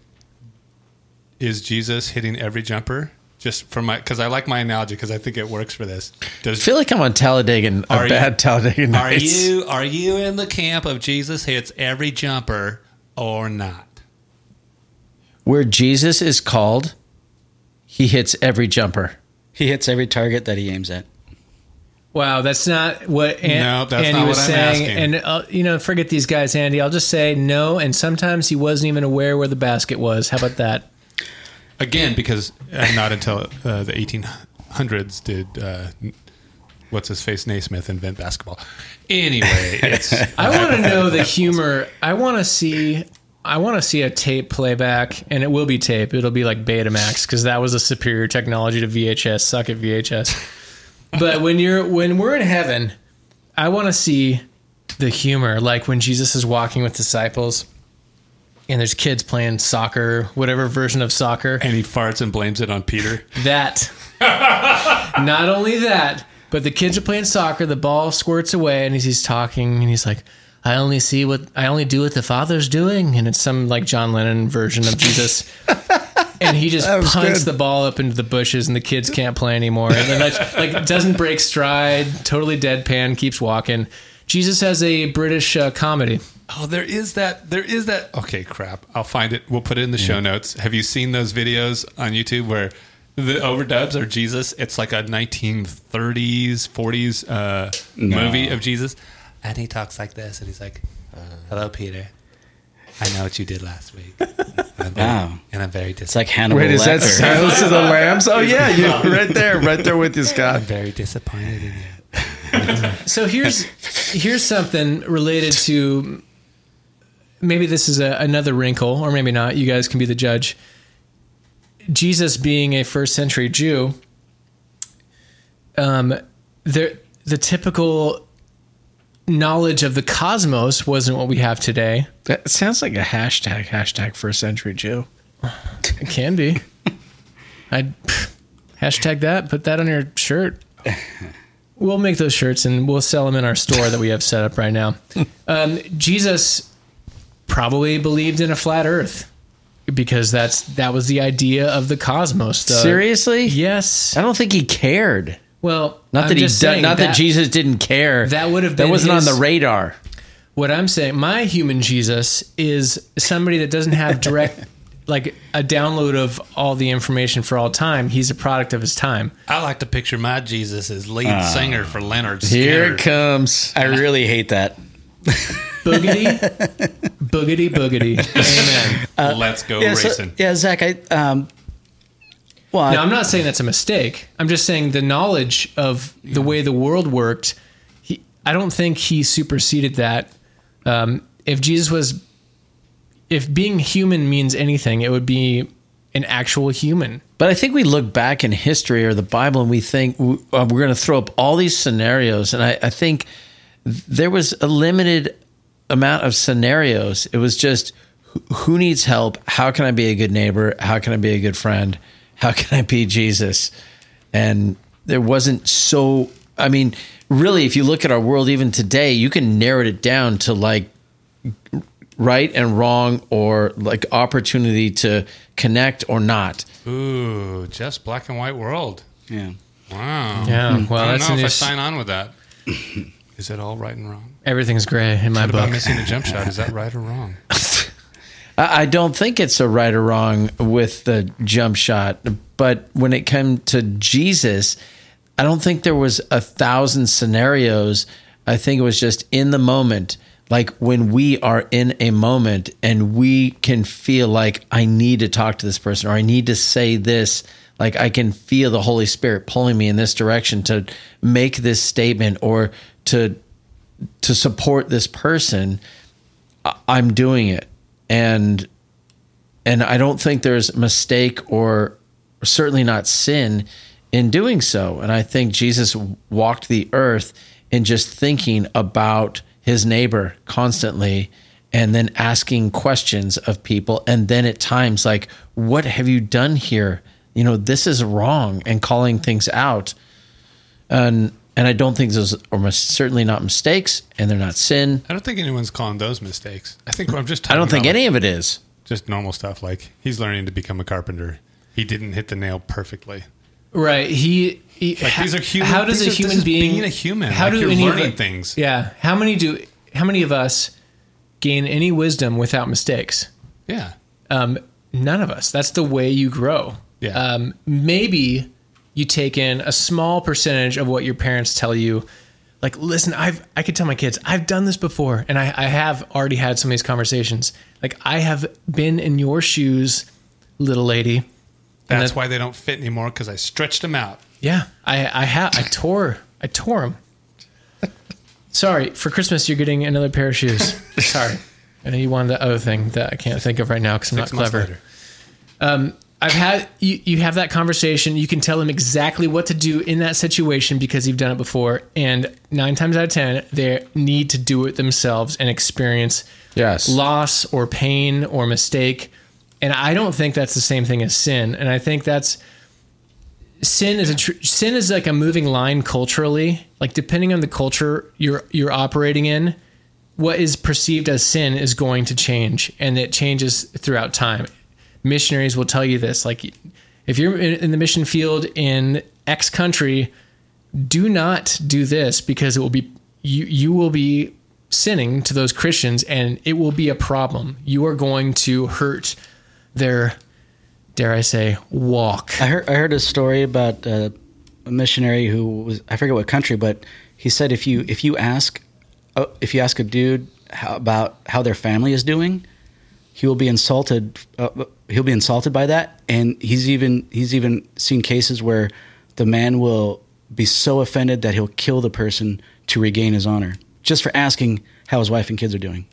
Is Jesus hitting every jumper? Just for my because I like my analogy because I think it works for this. I Does feel like I'm on Talladega, a Are you- bad Talladega are nights. you are you in the camp of Jesus hits every jumper or not? Where Jesus is called, he hits every jumper. He hits every target that he aims at. Wow, that's not what An- No, that's Andy not was what I'm saying. asking. And uh, you know, forget these guys, Andy. I'll just say no. And sometimes he wasn't even aware where the basket was. How about that? Again, because uh, not until uh, the 1800s did uh, what's his face Naismith invent basketball. Anyway, it's I want to know the humor. I want to see. I want to see a tape playback, and it will be tape. It'll be like Betamax because that was a superior technology to VHS. Suck at VHS. But when you're when we're in heaven, I want to see the humor, like when Jesus is walking with disciples, and there's kids playing soccer, whatever version of soccer. and he farts and blames it on Peter. That. Not only that, but the kids are playing soccer. The ball squirts away, and he's, he's talking, and he's like, "I only see what I only do what the Father's doing," and it's some like John Lennon version of Jesus. And he just punts the ball up into the bushes, and the kids can't play anymore. And then like, like doesn't break stride, totally deadpan, keeps walking. Jesus has a British uh, comedy. Oh, there is that. There is that. Okay, crap. I'll find it. We'll put it in the show notes. Have you seen those videos on YouTube where the overdubs are Jesus? It's like a 1930s, 40s uh, movie of Jesus, and he talks like this, and he's like, "Hello, Peter. I know what you did last week. I'm very, Wow. and I'm very It's dis- like Hannibal Wait, is that Silence of the Lambs? Oh yeah, you right there, right there with you, Scott. I'm very disappointed in you." So here's here's something related to maybe this is a, another wrinkle, or maybe not. You guys can be the judge. Jesus being a first century Jew, um, the the typical knowledge of the cosmos wasn't what we have today. That sounds like a hashtag. Hashtag first century Jew. It can be. I'd hashtag that. Put that on your shirt. We'll make those shirts and we'll sell them in our store that we have set up right now. Um, Jesus probably believed in a flat Earth because that's that was the idea of the cosmos. The- Seriously? Yes. I don't think he cared. Well, Not I'm that he, just do- saying not that, Jesus didn't care. that would have that wasn't his- on the radar. What I'm saying, my human Jesus is somebody that doesn't have direct, like a download of all the information for all time. He's a product of his time. I like to picture my Jesus as lead ah. singer for Leonard. Here it comes. I really hate that. Boogity, boogity, boogity. Amen. Let's go Yeah, so- racing. yeah, Zack. I um. Well, I- Now, I'm not saying that's a mistake. I'm just saying the knowledge of the way the world worked. He, I don't think he superseded that. Um, if Jesus was, if being human means anything, it would be an actual human. But I think we look back in history or the Bible and we think uh, we're going to throw up all these scenarios. And I, I think there was a limited amount of scenarios. It was just who- who needs help? How can I be a good neighbor? How can I be a good friend? How can I be Jesus? And there wasn't so, I mean, really, if you look at our world even today, you can narrow it down to like right and wrong or like opportunity to connect or not. Ooh, just black and white world. Yeah. Wow. Yeah, well, I don't that's know if I sign on with that. Is it all right and wrong? Everything's gray in my What about book. missing a jump shot? Is that right or wrong? I don't think it's a right or wrong with the jump shot, but when it came to Jesus, I don't think there was a thousand scenarios. I think it was just in the moment, like when we are in a moment and we can feel like I need to talk to this person or I need to say this. Like I can feel the Holy Spirit pulling me in this direction to make this statement or to to support this person. I'm doing it, and and I don't think there's mistake or certainly not sin in doing so. And I think Jesus walked the earth in just thinking about his neighbor constantly and then asking questions of people and then at times like what have you done here you know this is wrong and calling things out and and i don't think those are mis- certainly not mistakes and they're not sin I don't think anyone's calling those mistakes. I think I'm just. i don't think about, any of it is Just normal stuff like he's learning to become a carpenter. He didn't hit the nail perfectly. Right. He. he Like, these are human- How does these a are- human this is being being a human. How Like, do you're any of learning it- things. Yeah. How many do? How many of us gain any wisdom without mistakes? Yeah. Um, none of us. That's the way you grow. Yeah. Um, maybe you take in a small percentage of what your parents tell you. Like, listen, I've I could tell my kids I've done this before, and I, I have already had some of these conversations. Like, I have been in your shoes, little lady. And That's that- why they don't fit anymore because I stretched them out. Yeah, I I have I tore I tore them. Sorry, for Christmas you're getting another pair of shoes. Sorry, I know you wanted the other thing that I can't think of right now because I'm not Six months clever. Um, I've had you. You have that conversation. You can tell them exactly what to do in that situation because you've done it before. And nine times out of ten, they need to do it themselves and experience Yes. loss or pain or mistake. And I don't think that's the same thing as sin. And I think that's sin is a tr- sin is like a moving line culturally. Like depending on the culture you're you're operating in, what is perceived as sin is going to change, and it changes throughout time. Missionaries will tell you this. Like if you're in the mission field in X country, do not do this because it will be you you will be sinning to those Christians and it will be a problem. You are going to hurt their dare I say walk. I heard I heard a story about uh, a missionary who was I forget what country, but he said if you if you ask uh, if you ask a dude how, about how their family is doing, he will be insulted. Uh, he'll be insulted by that, and he's even he's even seen cases where the man will be so offended that he'll kill the person to regain his honor just for asking how his wife and kids are doing.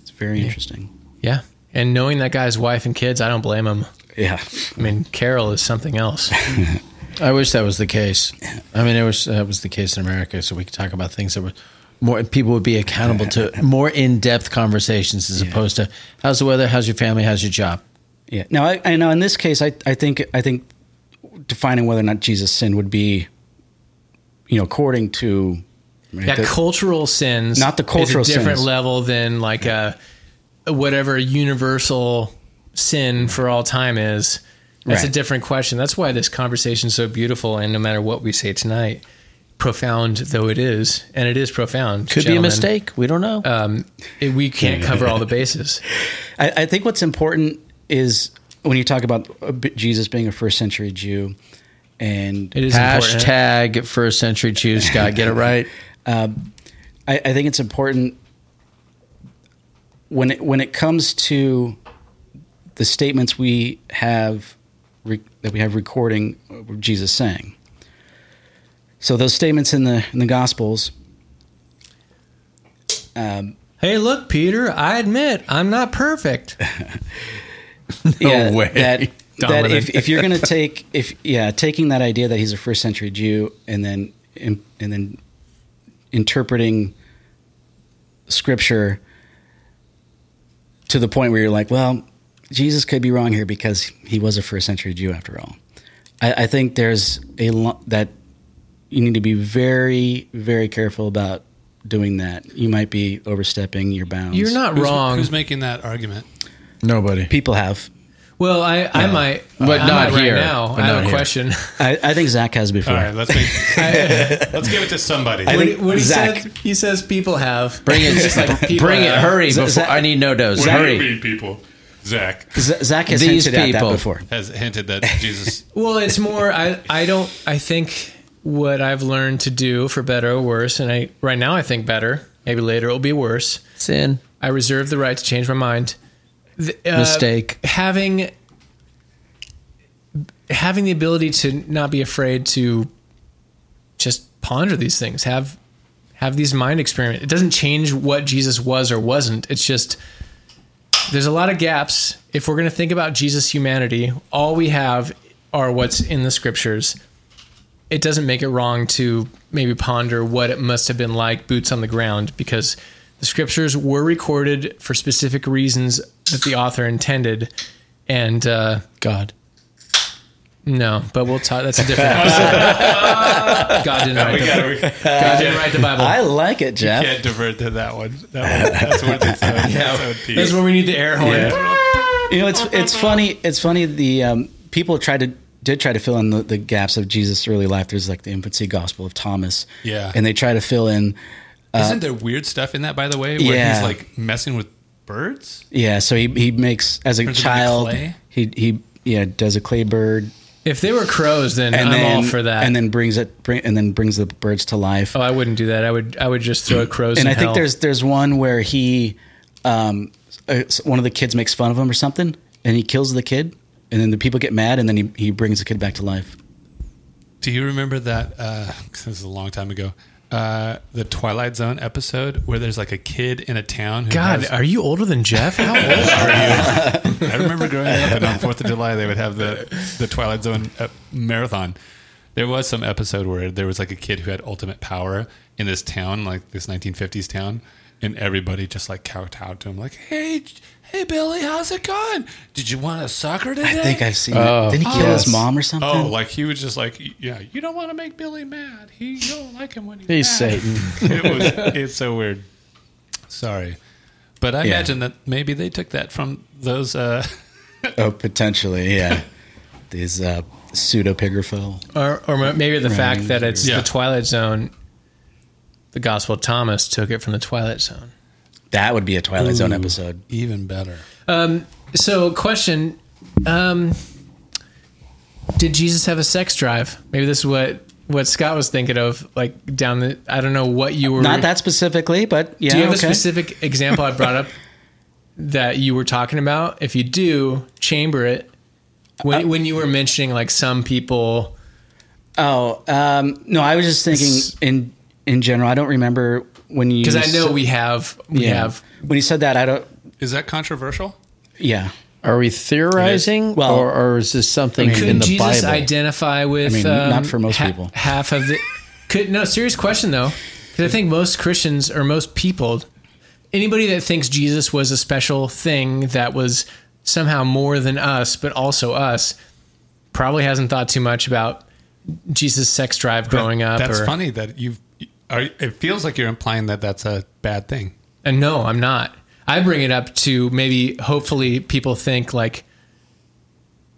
It's very interesting. Yeah. And knowing that guy's wife and kids, I don't blame him. Yeah. I mean, Carol is something else. I wish that was the case. I mean, it wish that was the case in America, so we could talk about things that were more. People would be accountable to more in-depth conversations as opposed to how's the weather, how's your family, how's your job. Yeah. Now, I, I know in this case, I, I think I think defining whether or not Jesus sinned would be, you know, according to right, Yeah, the- cultural sins, Not the cultural is a different sins. level than like a whatever universal sin for all time is. That's a different question. That's why this conversation is so beautiful. And no matter what we say tonight, profound though it is, and it is profound, Could be a mistake. We don't know. Um, it- we can't cover all the bases. I, I think what's important is when you talk about uh, Jesus being a first century Jew, and It is important. Hashtag first century Jew. Scott, get it right. um, I, I think it's important when it when it comes to the statements we have re, that we have recording Jesus saying. So those statements in the in the Gospels. Um, Hey, look, Peter, I admit I'm not perfect. yeah, way. that that if, if you're going to take if yeah taking that idea that he's a first century Jew and then and then interpreting scripture to the point where you're like, well, Jesus could be wrong here because he was a first century Jew after all. I, I think there's a lo- that you need to be very very careful about doing that. You might be overstepping your bounds. You're not Who's, wrong. who's making that argument? Nobody. People have. well, I, I might, But I not might right now. But I have a here. question. I, I think Zack has before. All right, let's make, let's give it to somebody. I What, think he- what he Zack- said, he says people have. Bring it. It's like people bring it. have. Hurry. Z- Before, Z- I need no dose. What do you Hurry. mean, people? Zack Z- Zack has These hinted at people. that before. has hinted that Jesus. Well, it's more. I I don't. I think what I've learned to do for better or worse, and I right now I think better. Maybe later it'll be worse. Sin. I reserve the right to change my mind. The, uh, Mistake. Having having the ability to not be afraid to just ponder these things. Have have these mind experiments. It doesn't change what Jesus was or wasn't. It's just there's a lot of gaps. If we're going to think about Jesus' humanity, all we have are what's in the scriptures. It doesn't make it wrong to maybe ponder what it must have been like boots on the ground because the scriptures were recorded for specific reasons that the author intended. And uh, God. no, but we'll talk. That's a different episode. God didn't write the, God didn't write the Bible. I like it, Jeff. Can't divert to that one. That one that's worth its own, its. That's where we need the air horn. You know, it's it's funny. It's funny. The um, people tried to did try to fill in the, the gaps of Jesus' early life. There's like the infancy gospel of Thomas. Yeah. and they try to fill in. Isn't there weird stuff in that, by the way, where yeah. he's like messing with birds? Yeah, so he he makes as a Turns child. clay? He he yeah does a clay bird If they were crows, then and I'm then all for that. and then brings it bring, and then brings the birds to life. oh, I wouldn't do that. I would I would just throw a crows. and in I think hell. there's there's one where he, um, uh, one of the kids makes fun of him or something, and he kills the kid, and then the people get mad, and then he he brings the kid back to life. Do you remember that? Uh, 'cause this is a long time ago. Uh, the Twilight Zone episode where there's like a kid in a town. Who God, has- are you older than Jeff? How old are you? I remember growing up, and on Fourth of July they would have the the Twilight Zone uh, marathon. There was some episode where there was like a kid who had ultimate power in this town, like this 1950s town, and everybody just like kowtowed to him, like, "Hey, hey, Billy, how's it going? Did you want a soccer today?" I think I've seen. Oh, it. Did he kill yes. his mom or something? Oh, like he was just like, yeah, you don't want to make Billy mad. He you don't like him when he's, He's mad. Satan. it was it's so weird. Sorry, but I Yeah. imagine that maybe they took that from those. Uh, oh, potentially, yeah. These uh, pseudepigraphal. or, or maybe the fact that it's Yeah. the Twilight Zone. The Gospel of Thomas took it from the Twilight Zone. That would be a Twilight Zone episode. even better. So, question: um, Did Jesus have a sex drive? Maybe this is what what Scott was thinking of. Like down the, I don't know what you were. Not that specifically, but yeah. Do you have okay. a specific example I brought up that you were talking about? If you do, chamber it. When, when you were mentioning like some people, Oh um, no, I was just thinking in in general. I don't remember when you because I know s- we have we yeah. have when you said that. I don't. Is that controversial? Yeah, Are we theorizing, Well, or, or is this something I mean- in Could the Jesus Bible? identify with? I mean, um, not for most ha- people. Half of the. Could no serious question though, because I think most Christians or most people, anybody that thinks Jesus was a special thing that was somehow more than us, but also us, probably hasn't thought too much about Jesus' sex drive growing up. That's or, funny that you've. Are, it feels like you're implying that that's a bad thing. And no, I'm not. I bring it up to maybe hopefully people think like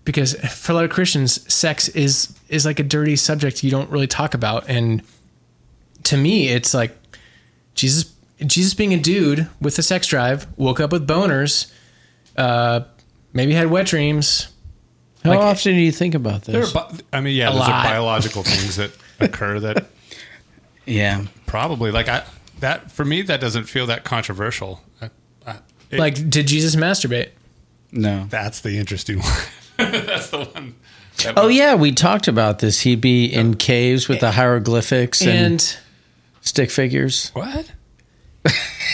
because for a lot of Christians, sex is is like a dirty subject you don't really talk about. And to me, it's like Jesus Jesus being a dude with a sex drive, woke up with boners, uh, maybe had wet dreams. How like- often do you think about There this? are, bi- I mean, yeah, A those lot. are biological things that occur that yeah. probably like I that for me that doesn't feel that controversial. I, I, it- Like, did Jesus masturbate? No. that's the interesting one. that's the one. that Oh yeah, we talked about this. He'd be in caves with the hieroglyphics and, And stick figures. What?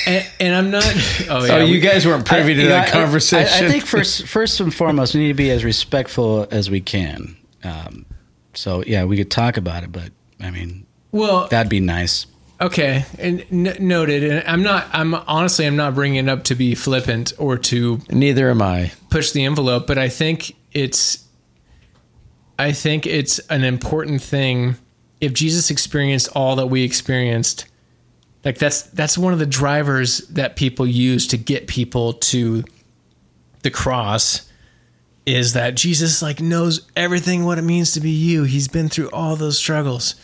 and, and I'm not. Oh yeah, oh, you we- guys weren't privy to you know, that I- conversation. I, I think first, first and foremost, we need to be as respectful as we can. Um, so yeah, we could talk about it, but I mean, well, that'd be nice. Okay, and n- noted. And I'm not. I'm honestly. I'm not bringing it up to be flippant or to Neither am I. push the envelope, but I think it's. I think it's an important thing. If Jesus experienced all that we experienced, like that's that's one of the drivers that people use to get people to the cross. Is that Jesus like knows everything what it means to be you? He's been through all those struggles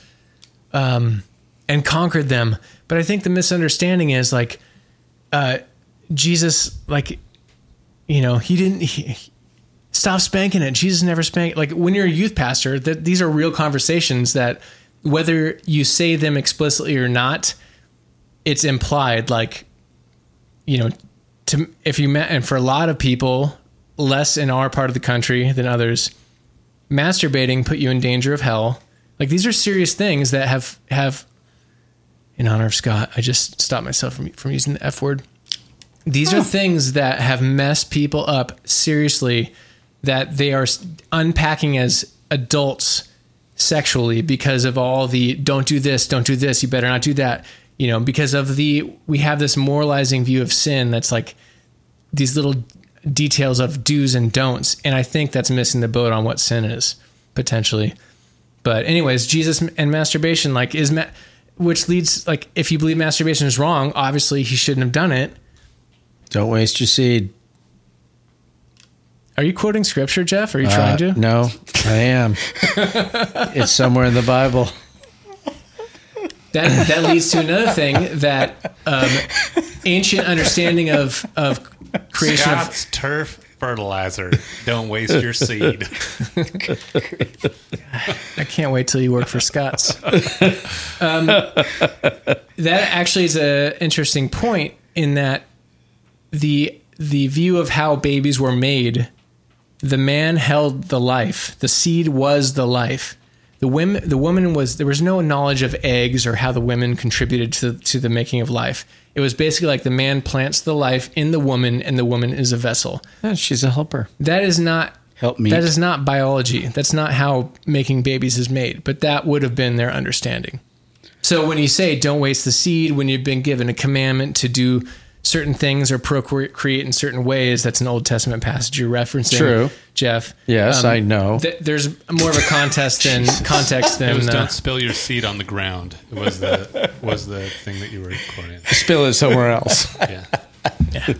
um, and conquered them. But I think the misunderstanding is like uh, Jesus, like you know, he didn't he, stop spanking it. Jesus never spanked. Like when you're a youth pastor, that these are real conversations that whether you say them explicitly or not, it's implied. Like you know, to if you met, and for a lot of people, less in our part of the country than others, masturbating put you in danger of hell. Like these are serious things that have have. In honor of Scott, I just stopped myself from from using the f word. These are things that have messed people up seriously. That they are unpacking as adults sexually because of all the don't do this, don't do this, you better not do that. You know, because of the we have this moralizing view of sin that's like these little details of do's and don'ts, and I think that's missing the boat on what sin is potentially. But anyways, Jesus and masturbation, like is ma- which leads like if you believe masturbation is wrong, obviously he shouldn't have done it. Don't waste your seed. Are you quoting scripture, Jeff? Are you trying Uh, to? No, I am. it's somewhere in the Bible. That that leads to another thing that um, ancient understanding of of creation of turf fertilizer. Don't waste your seed. I can't wait till you work for Scott's. Um, that actually is an interesting point in that the the view of how babies were made, the man held the life, the seed was the life. The women, the woman was there was no knowledge of eggs or how the women contributed to to the making of life. It was basically like the man plants the life in the woman, and the woman is a vessel. Yeah, she's a helper. That is not Help me. that is not biology. That's not how making babies is made, but that would have been their understanding. So when you say don't waste the seed, when you've been given a commandment to do certain things or procreate in certain ways, that's an Old Testament passage you're referencing. True. Jeff. Yes, I know. th- there's more of a contest than context It than was uh, don't spill your seed on the ground. It was the was the thing that you were quoting. Spill it somewhere else. Yeah.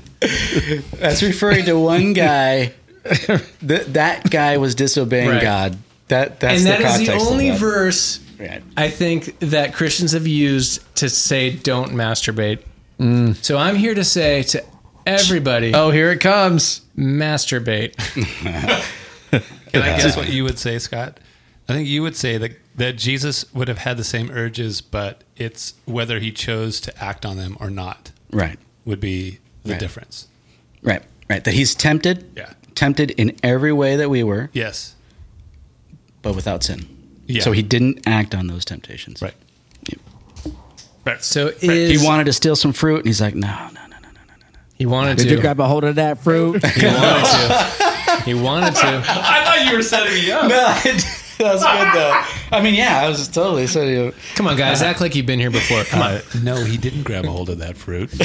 That's referring to one guy. Th- that guy was disobeying Right. God. That that's and the that is context the only verse Right. I think that Christians have used to say don't masturbate. Mm. So I'm here to say to everybody, oh, here it comes. Masturbate. Can I guess what you would say, Scott? I think you would say that that Jesus would have had the same urges, but it's whether he chose to act on them or not Right. would be the Right. difference. Right. Right. That he's tempted. Yeah. Tempted in every way that we were, Yes. but without sin. Yeah. So he didn't act on those temptations. Right. Yep. Right. So Right. is He wanted to steal some fruit, and he's like, no, no, no, no, no, no, no. He wanted to. Did to you grab a hold of that fruit? he wanted to he wanted to I thought you were setting me up. No, that was good though. I mean, yeah, I was totally so. You come on guys act like you've been here before come on uh, no, he didn't grab a hold of that fruit.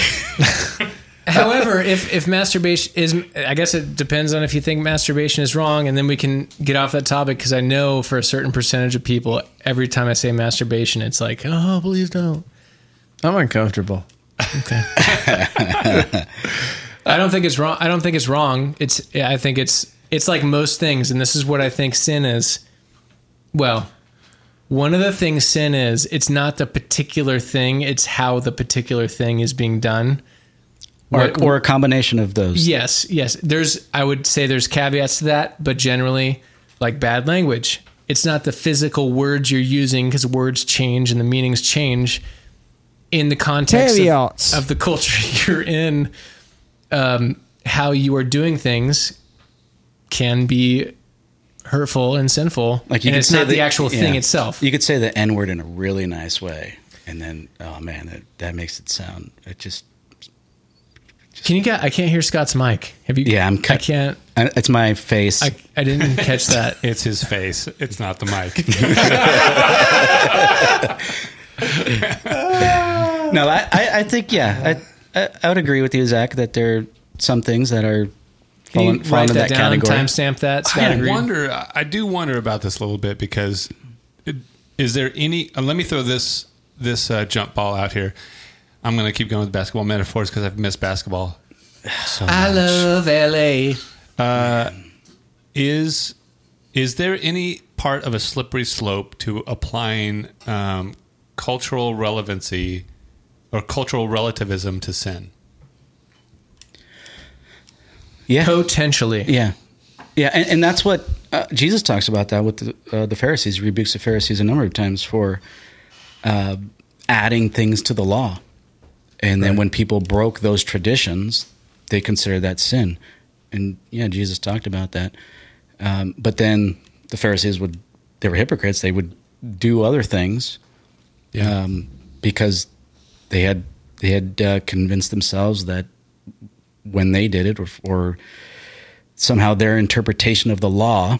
however if if masturbation is i guess it depends on if you think masturbation is wrong and then we can get off that topic because i know for a certain percentage of people every time i say masturbation it's like oh please don't I'm uncomfortable. I don't think it's wrong. I don't think it's wrong. It's yeah, I think it's it's like most things, and this is what I think sin is. Well, one of the things sin is, it's not the particular thing; it's how the particular thing is being done. or, What- or a combination of those. Yes, yes. There's I would say there's caveats to that, but generally, like bad language, it's not the physical words you're using because words change and the meanings change in the context of, of the culture you're in. Um, how you are doing things can be hurtful and sinful. Like you and could it's say not the that- actual thing itself. You could say the N word in a really nice way. and then oh man, that, that makes it sound it just Can you get? I can't hear Scott's mic. Have you? yeah. I'm I can't. It's my face. I, I didn't catch that. It's his face. It's not the mic. no, I, I, I think yeah, I, I I would agree with you, Zack, that there are some things that are falling, fall into that, that, down? category. Timestamp that. Scott I agreed. wonder. I do wonder about this a little bit because it, is there any? Uh, let me throw this this uh, jump ball out here. I'm going to keep going with basketball metaphors because I've missed basketball so much. I love LA. is is there any part of a slippery slope to applying um, cultural relevancy or cultural relativism to sin? Yeah, Potentially. yeah, yeah, and, and that's what uh, Jesus talks about that with the, uh, the Pharisees. He rebukes the Pharisees a number of times for uh, adding things to the law, and then when people broke those traditions, they considered that sin. And yeah, Jesus talked about that. Um, but then the Pharisees would, they were hypocrites. They would do other things um, because they had they had uh, convinced themselves that when they did it, or, or somehow their interpretation of the law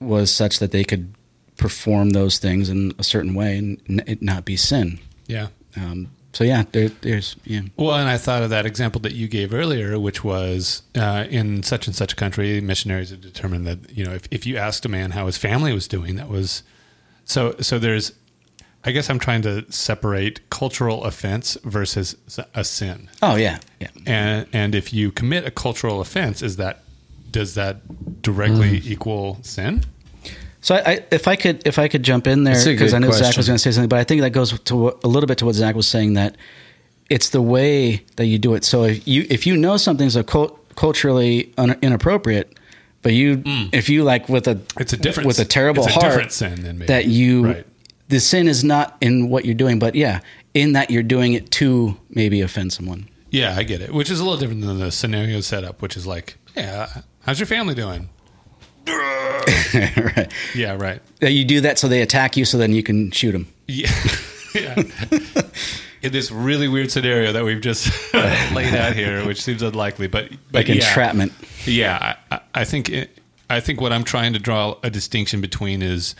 was such that they could perform those things in a certain way and n- it not be sin. yeah. Um, so yeah, there, there's yeah. Well, and I thought of that example that you gave earlier, which was uh, in such and such a country, missionaries have determined that you know if, if you asked a man how his family was doing, that was so. So there's, I guess I'm trying to separate cultural offense versus a sin, Oh yeah, yeah. and and if you commit a cultural offense, is that does that directly mm. equal sin? So I, I, if I could, if I could jump in there, because I know Zack was going to say something, but I think that goes to a little bit to what Zack was saying that it's the way that you do it. So if you if you know something's a cult, culturally un, inappropriate, but you mm. if you like with a It's a different with a terrible it's a heart different sin than maybe. that you Right. The sin is not in what you're doing, but yeah, in that you're doing it to maybe offend someone. Yeah, I get it. Which is a little different than the scenario setup, which is like, yeah, how's your family doing? right. Yeah, right. Uh, you do that so they attack you, so then you can shoot them. Yeah. yeah. In this really weird scenario that we've just laid out here, which seems unlikely, but, but Like yeah. entrapment. Yeah, I, I- I think it, I think what I'm trying to draw a distinction between is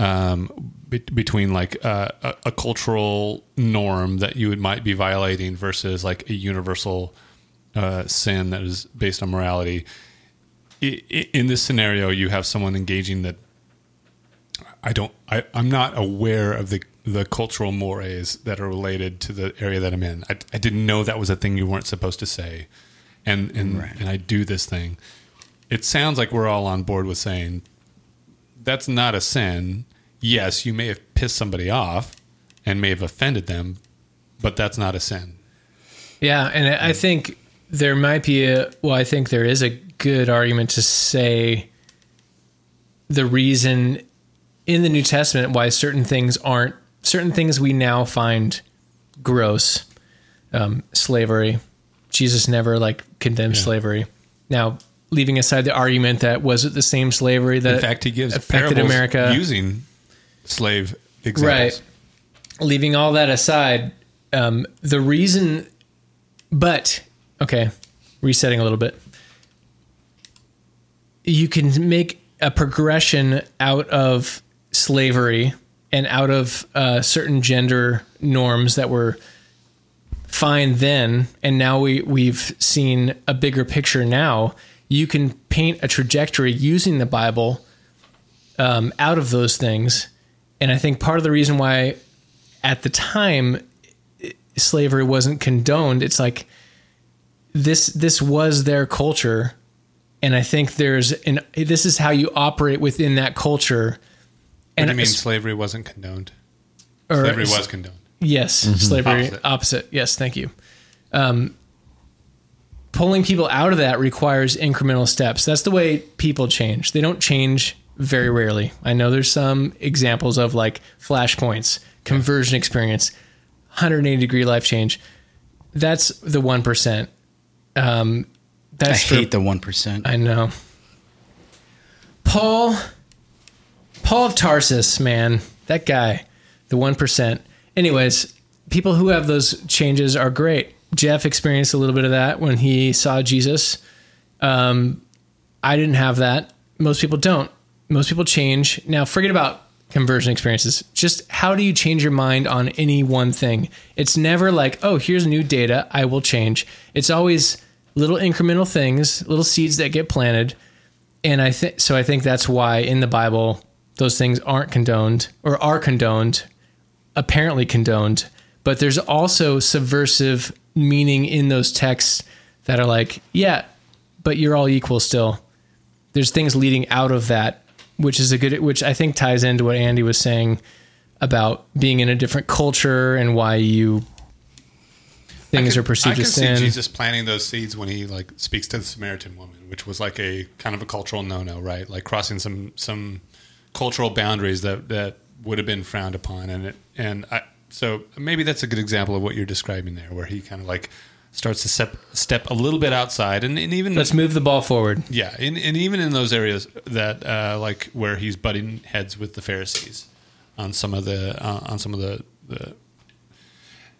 um, be, between like uh, a, a cultural norm that you would might be violating versus like a universal uh, sin that is based on morality. I, i- in this scenario, you have someone engaging that I don't. I, I'm not aware of the the cultural mores that are related to the area that I'm in. I, I didn't know that was a thing you weren't supposed to say, and and and I do this thing. It sounds like we're all on board with saying that's not a sin. Yes, you may have pissed somebody off and may have offended them, but that's not a sin. Yeah, and I think there might be a well, I think there is a good argument to say the reason in the New Testament why certain things aren't certain things we now find gross, um, slavery. Jesus never like condemned slavery. Now, leaving aside the argument that was it the same slavery that In fact, he gives affected America using slave examples. Right. Leaving all that aside, um, the reason, but okay, resetting a little bit. You can make a progression out of slavery and out of uh, certain gender norms that were fine then, and now we we've seen a bigger picture. Now you can paint a trajectory using the Bible um, out of those things. And I think part of the reason why at the time slavery wasn't condoned, it's like this this was their culture. And I think there's an this is how you operate within that culture. What do you mean slavery wasn't condoned? or- Slavery was condoned. Yes, slavery Opposite. opposite. Yes, thank you. Um, pulling people out of that requires incremental steps. That's the way people change. They don't change very rarely. I know there's some examples of like flashpoints, conversion experience, 180 degree life change. That's the one percent. Um, I that's for- hate the one percent. I know. Paul, Paul of Tarsus, man, that guy, the one percent. anyways, people who have those changes are great. Jeff experienced a little bit of that when he saw Jesus. Um, I didn't have that. Most people don't. Most people change. Now, forget about conversion experiences. Just how do you change your mind on any one thing? It's never like, oh, here's new data, I will change. It's always little incremental things, little seeds that get planted. And I think so I think that's why in the Bible those things aren't condoned or are condoned, apparently condoned, but there's also subversive meaning in those texts that are like, yeah, but you're all equal still. There's things leading out of that, which is a good, which I think ties into what Andy was saying about being in a different culture and why you things are perceived I can as see sin. Jesus planting those seeds when he like speaks to the Samaritan woman, which was like a kind of a cultural no-no, right? Like crossing some some cultural boundaries that that would have been frowned upon, and it and I so maybe that's a good example of what you're describing there, where he kind of like starts to step step a little bit outside, and, and even Let's move the ball forward. yeah, and, and even in those areas that uh, like where he's butting heads with the Pharisees on some of the uh, on some of the, the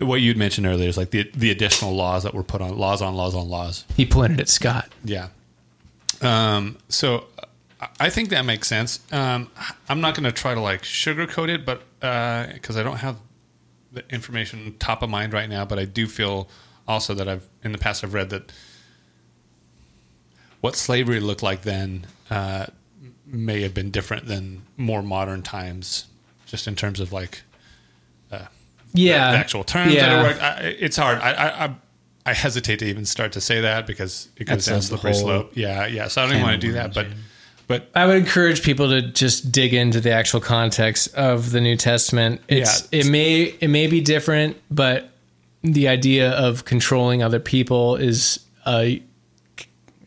what you'd mentioned earlier is like the the additional laws that were put on laws on laws on laws. He pointed at Scott. Yeah. Um, so I- think that makes sense. Um, I'm not going to try to like sugarcoat it, but because I don't have the information top of mind right now, but I do feel also that I've in the past I've read that what slavery looked like then uh, may have been different than more modern times, just in terms of like Yeah. the actual terms Yeah. that are worked. I, it's hard. I, I, I I hesitate to even start to say that because it goes down the slippery slope. Yeah, yeah. So I don't even want to do that. But but I would encourage people to just dig into the actual context of the New Testament. It's Yeah. it may it may be different, but the idea of controlling other people is uh,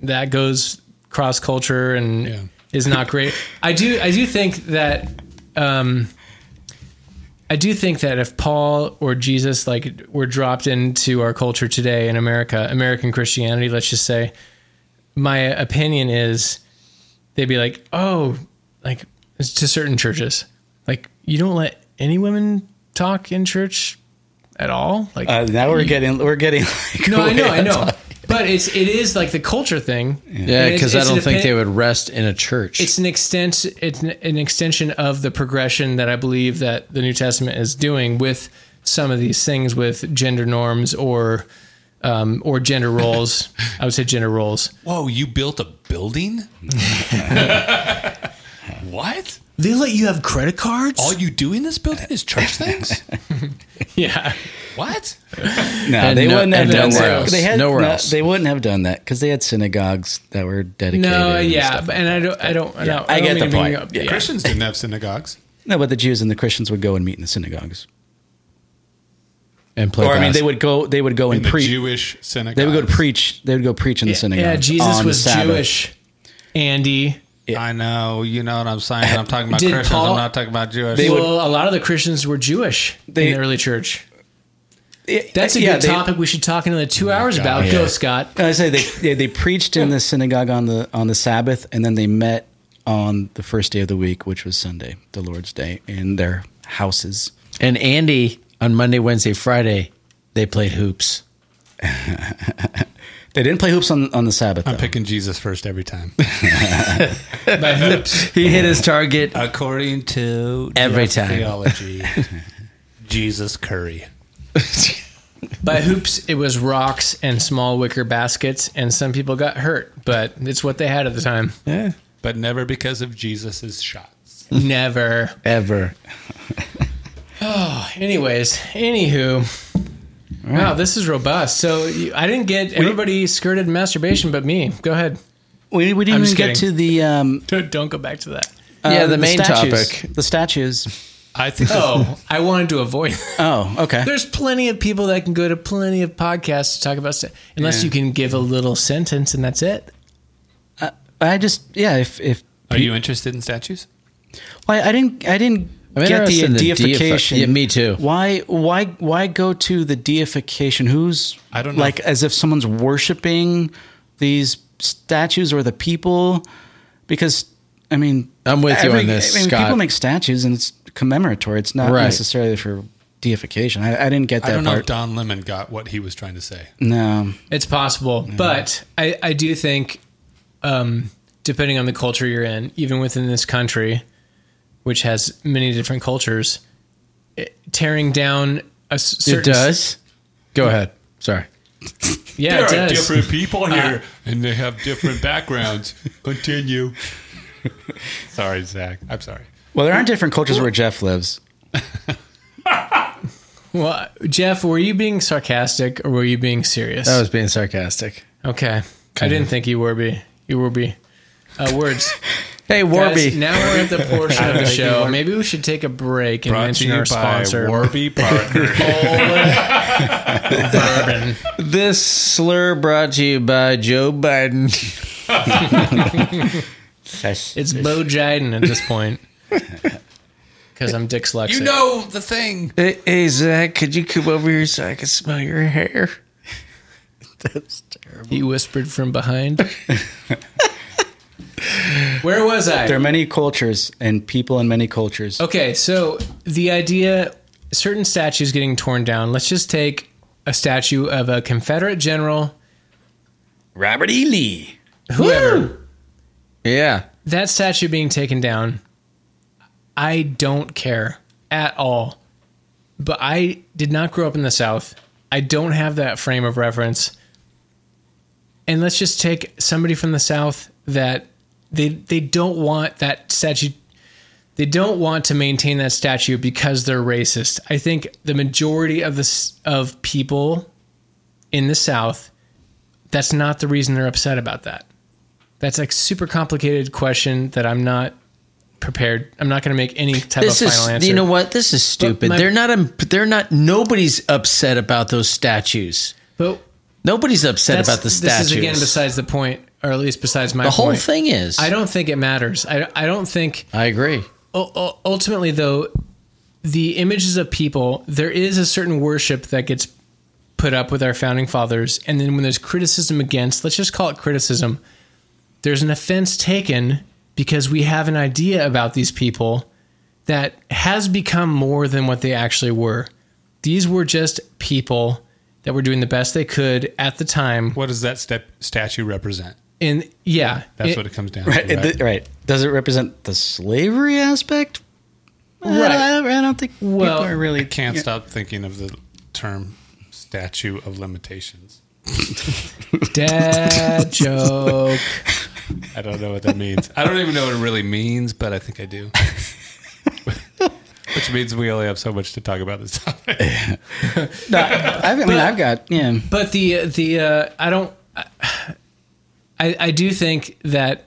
that goes cross culture and Yeah. is not great. I do I do think that um, I do think that if Paul or Jesus like were dropped into our culture today in America, American Christianity, let's just say, my opinion is they'd be like, oh, like to certain churches, like you don't let any women talk in church at all. Like, Uh, now we're getting we're getting like no, I know, I know, outside. but it's it is like the culture thing. Yeah, And it's- because I don't think opi- they would rest in a church. It's an extent. It's an, an extension of the progression that I believe that the New Testament is doing with some of these things with gender norms or um, or gender roles. I would say gender roles. whoa, you built a building? what? They let you have credit cards? All you do in this building is church things? Yeah. what? No, And they no- wouldn't have done nowhere that. else. They had Nowhere no, else. They wouldn't have done that because they had synagogues that were dedicated. No. and Yeah. stuff. but- And I don't. I don't. I, don't, I don't get mean the point. up- Yeah. Christians didn't have synagogues. No, but the Jews and the Christians would go and meet in the synagogues. and play or I mean, they would go. They would go In and the preach. Jewish synagogue. They would go to preach. They would go preach in the synagogue. Yeah. Jesus on was Sabbath. Jewish. Andy. I know, you know what I'm saying. I'm talking about Did Christians. Paul- I'm not talking about Jewish. They would- well, a lot of the Christians were Jewish They- in the early church. Yeah, That's a yeah, good they- topic. We should talk another two oh hours about. Yeah. Go, Scott. I say they they, they preached in the synagogue on the on the Sabbath, and then they met on the first day of the week, which was Sunday, the Lord's Day, in their houses. and Andy on Monday, Wednesday, Friday, they played hoops. They didn't play hoops on on the Sabbath. I'm though. picking Jesus first every time. By hoops. He hit his target. According to Every time. theology, Jesus Curry. By hoops, it was rocks and small wicker baskets, and some people got hurt, but it's what they had at the time. Yeah, But never because of Jesus's shots. Never. ever. oh, Anyways, anywho. Wow, this is robust. So you, I didn't get everybody skirted masturbation, but me. Go ahead. We, we didn't even just get to the um, Don't don't go back to that. Yeah, uh, the main statues. topic. the statues. I think. Oh, I wanted to avoid. Oh, okay. There's plenty of people that can go to plenty of podcasts to talk about stuff, unless you can give a little sentence and that's it. I just yeah. If if Are you interested in statues? well, I, I didn't I didn't I'm get the in the deifi- deification. Yeah, me too. Why why why go to the deification? Who's I don't know like if- as if someone's worshiping these statues or the people because I mean I'm with you on this, I mean, Scott. people make statues and it's commemoratory. It's not Right. necessarily for deification. I, I didn't get that I don't know if part. Don Lemon got what he was trying to say. no, It's possible, but I, I do think, um, depending on the culture you're in, even within this country, which has many different cultures, it, tearing down a certain It does. Go ahead. Sorry. Yeah, there it are does. different people here, and they have different backgrounds. Continue. sorry, Zack. I'm sorry. well, there aren't different cultures where Jeff lives. Well, Jeff, were you being sarcastic or were you being serious? I was being sarcastic. okay. I didn't think you were be. You were be. Uh, words. Hey, Warby. Guys, now we're at the portion of the show. Maybe we should take a break and Brought to mention you our by sponsor. Warby Parker. Bourbon. this slur brought to you by Joe Biden. It's Bo Jiden at this point. Because I'm dyslexic. you know the thing. Hey, hey, Zack, could you come over here so I can smell your hair? That's terrible. He whispered from behind. Where was I? There are many cultures and people in many cultures. Okay, so the idea certain statues getting torn down. Let's just take a statue of a Confederate general, Robert E. Lee. whoever. Hmm. Yeah. That statue being taken down, I don't care at all. But I did not grow up in the South. I don't have that frame of reference. And let's just take somebody from the South that they they don't want that statue they don't want to maintain that statue because they're racist. I think the majority of this of people in the South that's not the reason they're upset about that. That's a super complicated question that I'm not prepared. I'm not going to make any type This of is, final answer. you know what? This is stupid. my- they're not. They're not. Nobody's upset about those statues. But Nobody's upset about the statues. this is again besides the point, or at least besides my the whole point. thing is. I don't think it matters. I, I don't think I agree. u- u- ultimately though the images of people there is a certain worship that gets put up with our founding fathers and then when there's criticism against let's just call it criticism there's an offense taken because we have an idea about these people that has become more than what they actually were these were just people that were doing the best they could at the time What does that step, statue represent? And yeah That's it- what it comes down Right, to. Right? th- right. Does it represent the slavery aspect? Right. I, I don't think Well, people are really I can't stop thinking of the term statue of limitations. dad joke I don't know what that means. I don't even know what it really means, but I think I do. Which means we only have so much to talk about this topic. No, I, I mean, I've got yeah. But the the uh, I don't I I do think that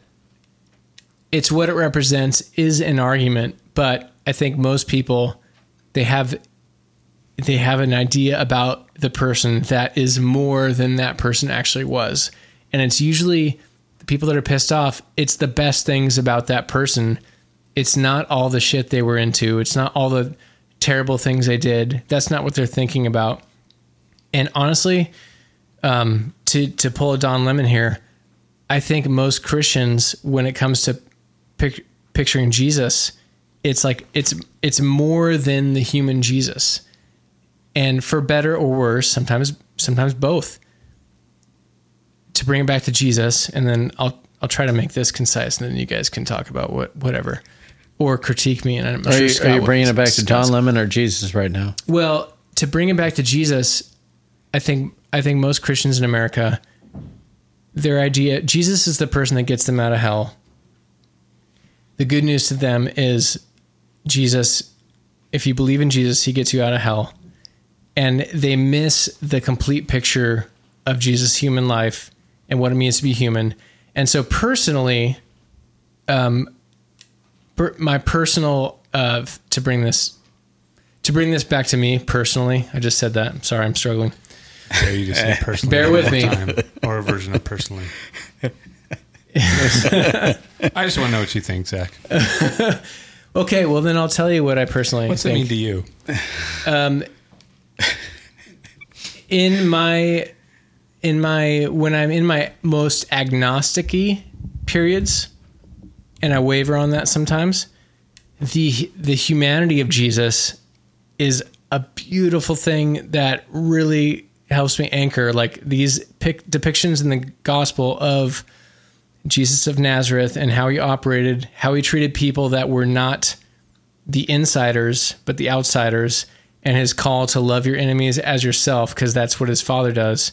it's what it represents is an argument, but I think most people they have they have an idea about the person that is more than that person actually was. And it's usually the people that are pissed off, it's the best things about that person. It's not all the shit they were into. It's not all the terrible things they did. That's not what they're thinking about. And honestly, um, to to pull a Don Lemon here, I think most Christians, when it comes to pic- picturing Jesus, it's like it's it's more than the human Jesus, and for better or worse, sometimes sometimes both. To bring it back to Jesus, and then I'll I'll try to make this concise, and then you guys can talk about what whatever, or critique me. And I'm Are sure you, Scott are you bringing it back to Don Lemon or Jesus right now? well, to bring it back to Jesus, I think I think most Christians in America, their idea Jesus is the person that gets them out of hell. The good news to them is Jesus, if you believe in Jesus, he gets you out of hell. And they miss the complete picture of Jesus' human life and what it means to be human. And so personally, um per, my personal uh to bring this to bring this back to me personally, I just said that. I'm sorry, I'm struggling. Dare you to say personally? Bear with me. time, or a version of personally. I just want to know what you think, Zack. Okay, well then I'll tell you what I personally What's it think. mean to you? Um, in my in my when I'm in my most agnosticy periods, and I waver on that sometimes, the the humanity of Jesus is a beautiful thing that really helps me anchor like these pic- depictions in the gospel of Jesus of Nazareth and how he operated, how he treated people that were not the insiders, but the outsiders, and his call to love your enemies as yourself, because that's what his father does.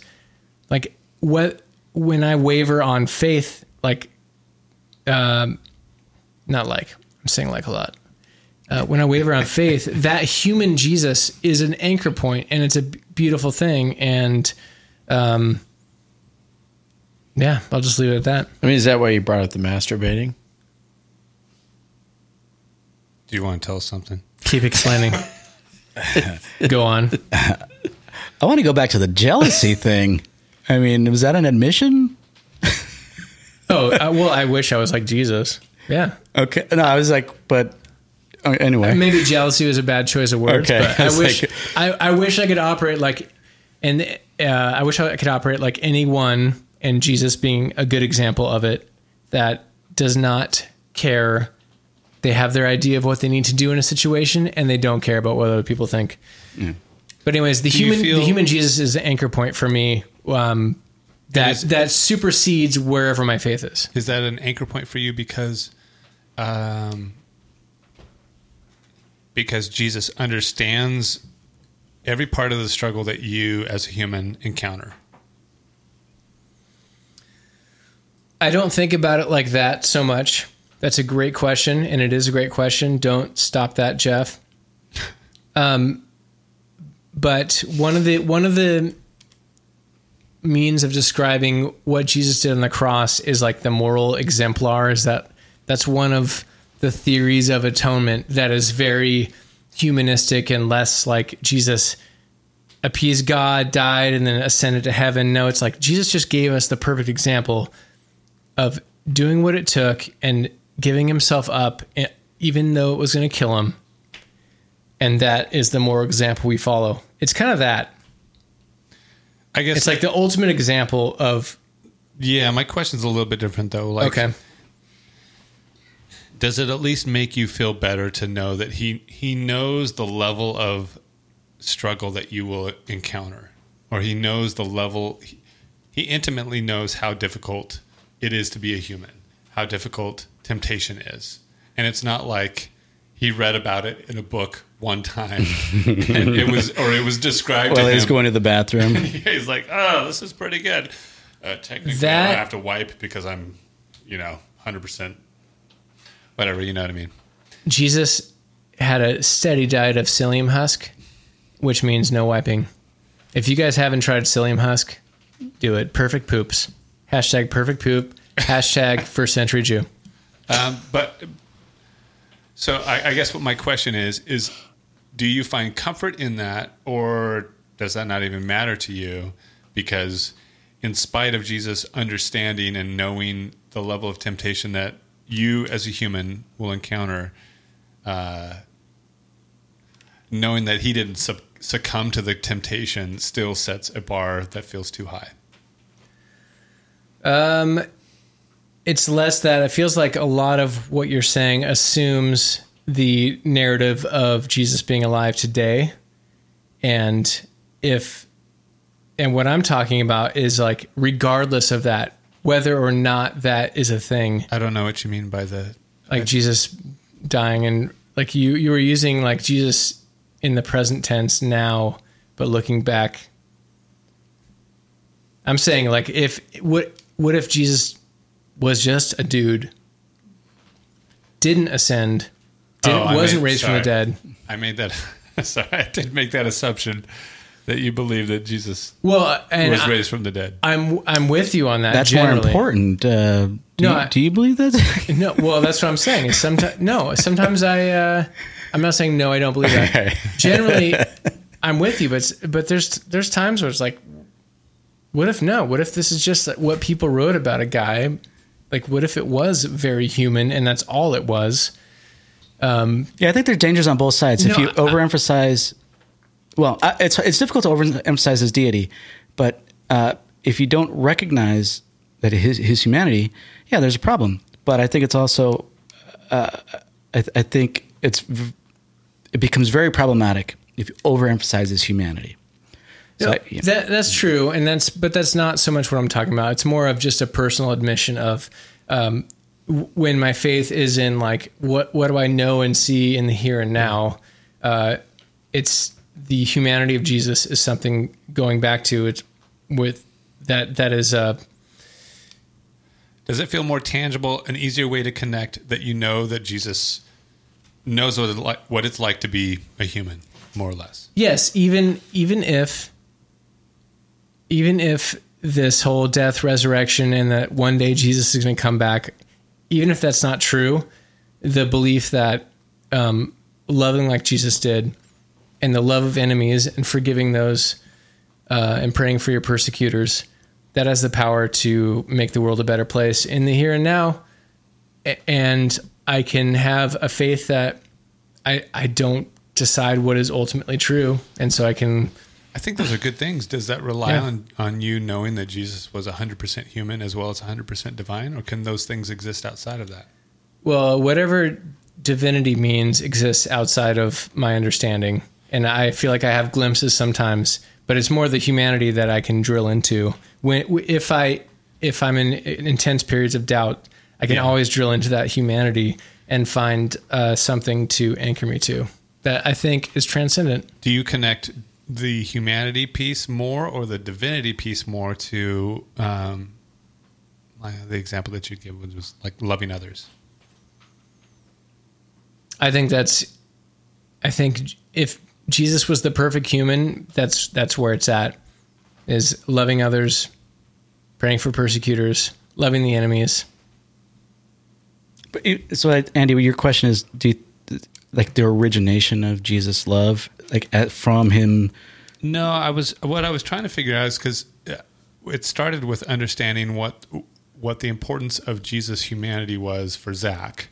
Like what when I waver on faith, like um not like I'm saying like a lot. Uh, when I waver on faith, that human Jesus is an anchor point, and it's a beautiful thing. And um, yeah, I'll just leave it at that. I mean, is that why you brought up the masturbating? Do you want to tell us something? Keep explaining. Go on. I want to go back to the jealousy thing. I mean, was that an admission? Oh, uh, well, I wish I was like Jesus. Yeah. Okay. No, I was like, but anyway. Maybe jealousy was a bad choice of words, Okay. but I It's wish like- I, I wish I could operate like, and uh, I wish I could operate like anyone, and Jesus being a good example of it, that does not care. They have their idea of what they need to do in a situation, and they don't care about what other people think. But anyways, the Do human feel- the human Jesus is the anchor point for me. Um, that is- that supersedes wherever my faith is. Is that an anchor point for you because, um, because Jesus understands every part of the struggle that you as a human encounter? I don't think about it like that so much. That's a great question, and it is a great question. Don't stop that, Jeff. Um, but one of the one of the means of describing what Jesus did on the cross is like the moral exemplar. Is that that's one of the theories of atonement that is very humanistic and less like Jesus appeased God, died, and then ascended to heaven. No, it's like Jesus just gave us the perfect example of doing what it took and giving himself up, e- even though it was going to kill him. And that is the moral example we follow. It's kind of that. I guess It's like the ultimate example of yeah. My question's a little bit different though. Like, okay, does it at least make you feel better to know that he he knows the level of struggle that you will encounter or he knows the level he, he intimately knows how difficult it is to be a human how difficult temptation is. And it's not like he read about it in a book one time and it was or it was described Well, he's going to the bathroom. he's like oh this is pretty good. Uh, technically I That- don't have to wipe because i'm you know 100% whatever you know what i mean Jesus had a steady diet of psyllium husk, which means no wiping. If you guys haven't tried psyllium husk, do it. Perfect poops. Hashtag perfect poop. Hashtag first century Jew. Um, but so I, I guess what my question is is do you find comfort in that or does that not even matter to you because in spite of jesus understanding and knowing the level of temptation that you as a human will encounter uh, knowing that he didn't suc succumb to the temptation still sets a bar that feels too high. Um, it's less that it feels like a lot of what you're saying assumes the narrative of Jesus being alive today, and if and what I'm talking about is like regardless of that, whether or not that is a thing, i don't know what you mean by the like Jesus dying and like you you were using like Jesus in the present tense now, but looking back. I'm saying like if what what if Jesus was just a dude, didn't ascend, didn't Oh, wasn't made- raised from the dead. I made that. Sorry, I did make that assumption that you believe that Jesus Well, and was I, raised from the dead. I'm I'm with you on that. That's generally. more important. Uh, do, No, you, I- do you believe that? No, well, that's what I'm saying. Is sometimes no, sometimes I. Uh, I'm not saying no. I don't believe that. Okay. Generally, I'm with you, but but there's there's times where it's like, what if no? What if this is just what people wrote about a guy? Like, what if it was very human and that's all it was? Um, Yeah, I think there are dangers on both sides. if No, you I- overemphasize, well, it's it's difficult to overemphasize his deity, but uh, if you don't recognize that his his humanity, yeah, there's a problem. But I think it's also, uh, I, I think it's v- it becomes very problematic if you overemphasize his humanity. So I-. That that's true, and that's but that's not so much what I'm talking about. It's more of just a personal admission of um, when my faith is in like what what do I know and see in the here and now. Uh, it's the humanity of Jesus is something going back to it with that that is uh, Does it feel more tangible, an easier way to connect that you know that Jesus knows what, it li- what it's like to be a human, more or less? yes even even if even if this whole death resurrection and that one day jesus is going to come back even if that's not true the belief that um, loving like jesus did and the love of enemies and forgiving those uh, and praying for your persecutors that has the power to make the world a better place in the here and now and i can have a faith that i i don't decide what is ultimately true and so i can I think those are good things. Does that rely Yeah. on, on you knowing that Jesus was 100% human as well as 100% divine, or can those things exist outside of that? Well, whatever divinity means exists outside of my understanding. And I feel like I have glimpses sometimes, but it's more the humanity that I can drill into. When if I if I'm in intense periods of doubt, I can Yeah. always drill into that humanity and find uh, something to anchor me to that I think is transcendent. Do you connect the humanity piece more or the divinity piece more to um, the example that you give was, was like loving others? I think that's I think if Jesus was the perfect human, that's that's where it's at. Is loving others, praying for persecutors, loving the enemies. But it- so, Andy, your question is: Do you, like the origination of Jesus' love, like at, from him? No, I was what I was trying to figure out is because uh, it started with understanding what what the importance of Jesus' humanity was for Zack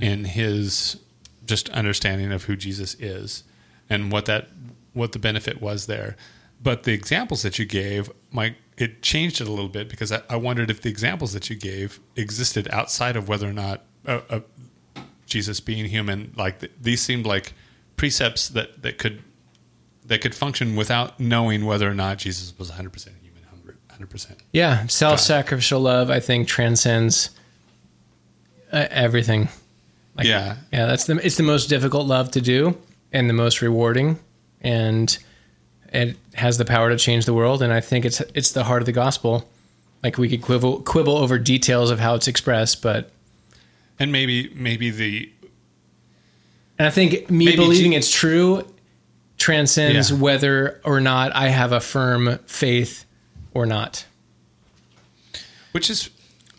and his just understanding of who Jesus is and what that what the benefit was there. But the examples that you gave, Mike, it changed it a little bit because I, I wondered if the examples that you gave existed outside of whether or not uh, uh, Jesus being human. Like th- these seemed like precepts that that could that could function without knowing whether or not Jesus was 100% human, 100%. Yeah, self-sacrificial love I think transcends uh, everything. Like, Yeah. yeah, that's the it's the most difficult love to do and the most rewarding, and it has the power to change the world. And I think it's it's the heart of the gospel. Like we could quibble quibble over details of how it's expressed, but And maybe maybe the and I think me believing Je- it's true transcends Yeah. whether or not I have a firm faith or not. which is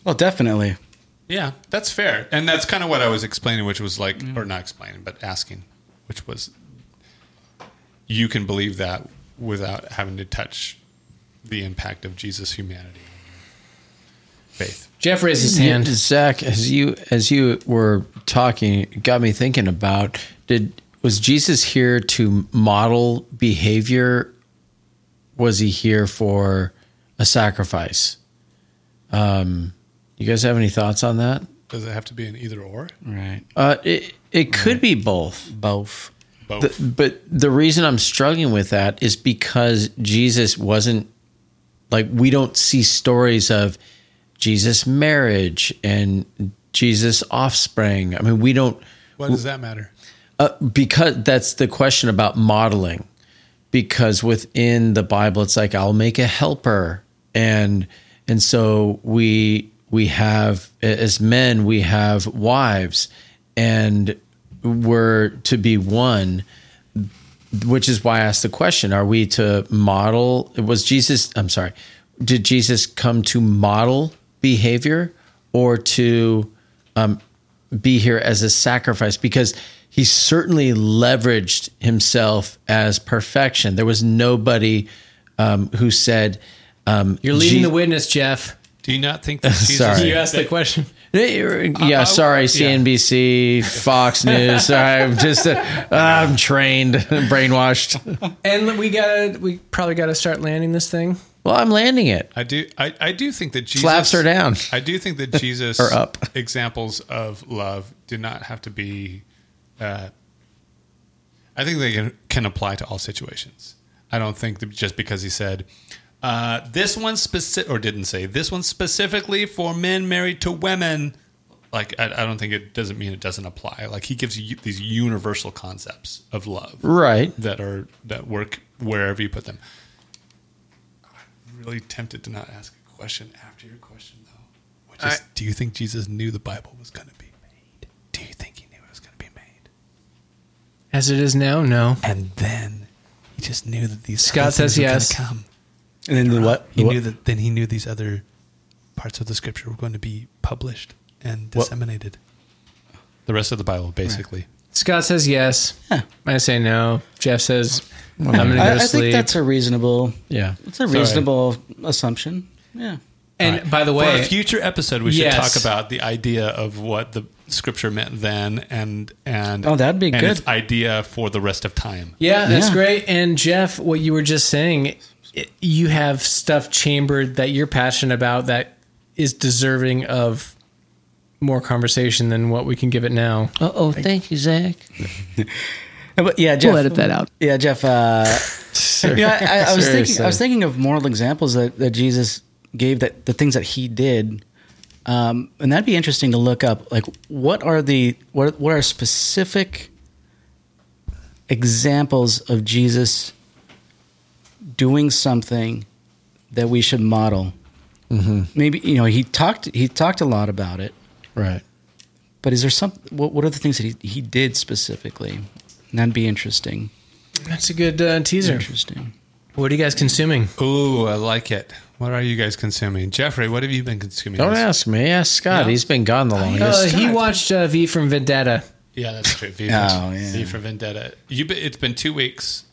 Well, definitely. yeah, that's fair. And that's kind of what I was explaining which was like mm. or not explaining, but asking, which was you can believe that without having to touch the impact of Jesus humanity. Faith. Jeff raised his Yeah, hand. Zack, as you as you were talking, it got me thinking about did was Jesus here to model behavior? Was he here for a sacrifice? Um, you guys have any thoughts on that? Does it have to be an either or? Right. Uh, it it could be both. Both. Both. The- but the reason I'm struggling with that is because Jesus wasn't like we don't see stories of Jesus' marriage and Jesus' offspring. I mean, we don't Why does that matter? uh, because that's the question about modeling. Because within the Bible, it's like I'll make a helper, and and so we we have as men we have wives, and we're to be one. Which is why I asked the question: Are we to model? Was Jesus? I'm sorry. Did Jesus come to model behavior or to um, be here as a sacrifice because he certainly leveraged himself as perfection. There was nobody um, who said, um, You're leading Je- the witness, Jeff. Do you not think that Jesus Sorry. You asked the question. Yeah, I- sorry, yeah. CNBC, Fox News. Sorry, I'm just, uh, I'm trained, brainwashed. And we gotta, we probably gotta start landing this thing. Well, I'm landing it. I do. I, I do think that Jesus Flaps are down. I do think that Jesus Or up. examples of love do not have to be. Uh, I think they can, can apply to all situations. I don't think that just because he said uh, this one specific or didn't say this one specifically for men married to women. Like I, I don't think it doesn't mean it doesn't apply. Like he gives you these universal concepts of love, Right. That are that work wherever you put them. I'm really tempted to not ask a question after your question though, which is: I- Do you think Jesus knew the Bible was going to be made? Do you think he knew it was going to be made? As it is now, no. And then he just knew that these Scott says things were gonna yes. Come. And then the what? He what? knew that. Then he knew these other parts of the scripture were going to be published and What- disseminated. The rest of the Bible, basically. Scott says yes. Yeah. I say no. Jeff says I'm going to go I, to I think that's a reasonable. Yeah. It's a reasonable assumption. Yeah. and by the way, For way, a future episode, we should talk about the idea of what the scripture meant then, and and Oh, that'd be and good. Its idea for the rest of time. Yeah, that's Yeah. great. And Jeff, what you were just saying, it, you have stuff chambered that you're passionate about that is deserving of more conversation than what we can give it now. Uh oh, thank you, Zack. But yeah, Jeff. We'll edit that out. Yeah, Jeff. Uh, yeah, I, I was thinking. I was thinking of moral examples that, that Jesus gave that the things that he did, um, and that'd be interesting to look up. Like, what are the what what are specific examples of Jesus doing something that we should model? Mm-hmm. Maybe you know he talked he talked a lot about it, Right. but is there some what, what are the things that he, he did specifically? That'd be interesting. That's a good uh, teaser. Interesting. What are you guys consuming? Ooh, I like it. What are you guys consuming, Jeffrey? What have you been consuming? Don't this- ask me. Ask Scott. No. He's been gone the Uh, longest. he watched uh, V from Vendetta. Yeah, that's true. V, Oh, yeah. v for Vendetta. You. Been, it's been two weeks.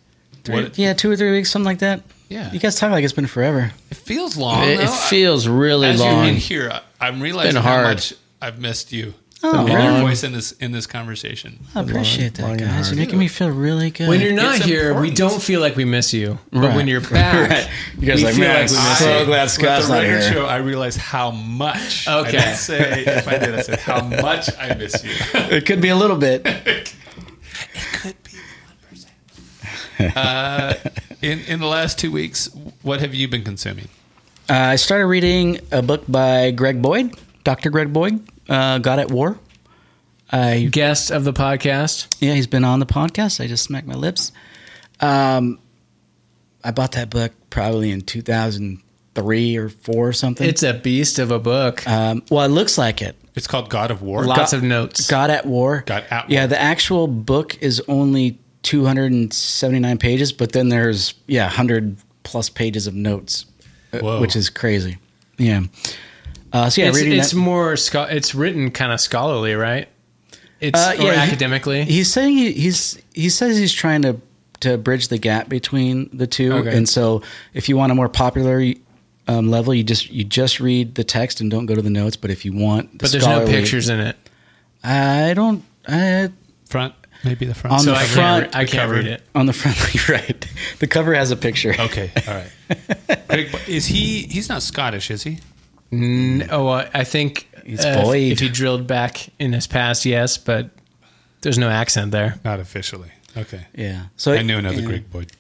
Three, What- yeah, two or three weeks, something like that. Yeah. You guys talk like it's been forever. It feels long. it, it feels really As long. you're in here, I- I'm realizing been how hard. much I've missed you. Oh, Your really? voice in this in this conversation. I appreciate long that, and guys. You're making me feel really good. When you're not It's here, we don't feel like we miss you. But Right. when you're back, Right. You guys we like, feel "Man, like we I'm miss so you. glad With Scott's the not record here. show, I realize how much. I Okay. didn't say if I did, I said how much I miss you. It could be a little bit. Could be one percent. Uh, in in the last two weeks, what have you been consuming? Uh, I started reading a book by Greg Boyd, Dr. Greg Boyd, uh, God at War. I guest of the podcast. yeah, he's been on the podcast. I just smacked my lips. Um, I bought that book probably in 2003 or four or something. It's a beast of a book. um, well, it looks like it. It's called God of War. Lots God- of notes. God at War. God at War. Yeah, the actual book is only 279 pages, but then there's yeah 100 plus pages of notes, uh, Whoa. which is crazy. Yeah. Uh, so yeah, it's reading it's that. more scho- it's written kind of scholarly, right? It's Uh, or yeah, he- academically. he's saying he, he's he says he's trying to to bridge the gap between the two, Okay. and so if you want a more popular um, level, you just you just read the text and don't go to the notes. But if you want, the but there's no pictures in it, I don't. I, front, maybe the front. On so the I front, can't, re- I can't read it. on the front, you're right. The cover has a picture. okay, all right. Greg, is he? He's not Scottish, is he? N- Oh, I think He's uh, if- Boyd. If he drilled back in his past, yes, but there's no accent there. Not officially. Okay. Yeah. So I knew another yeah. Greg Boyd.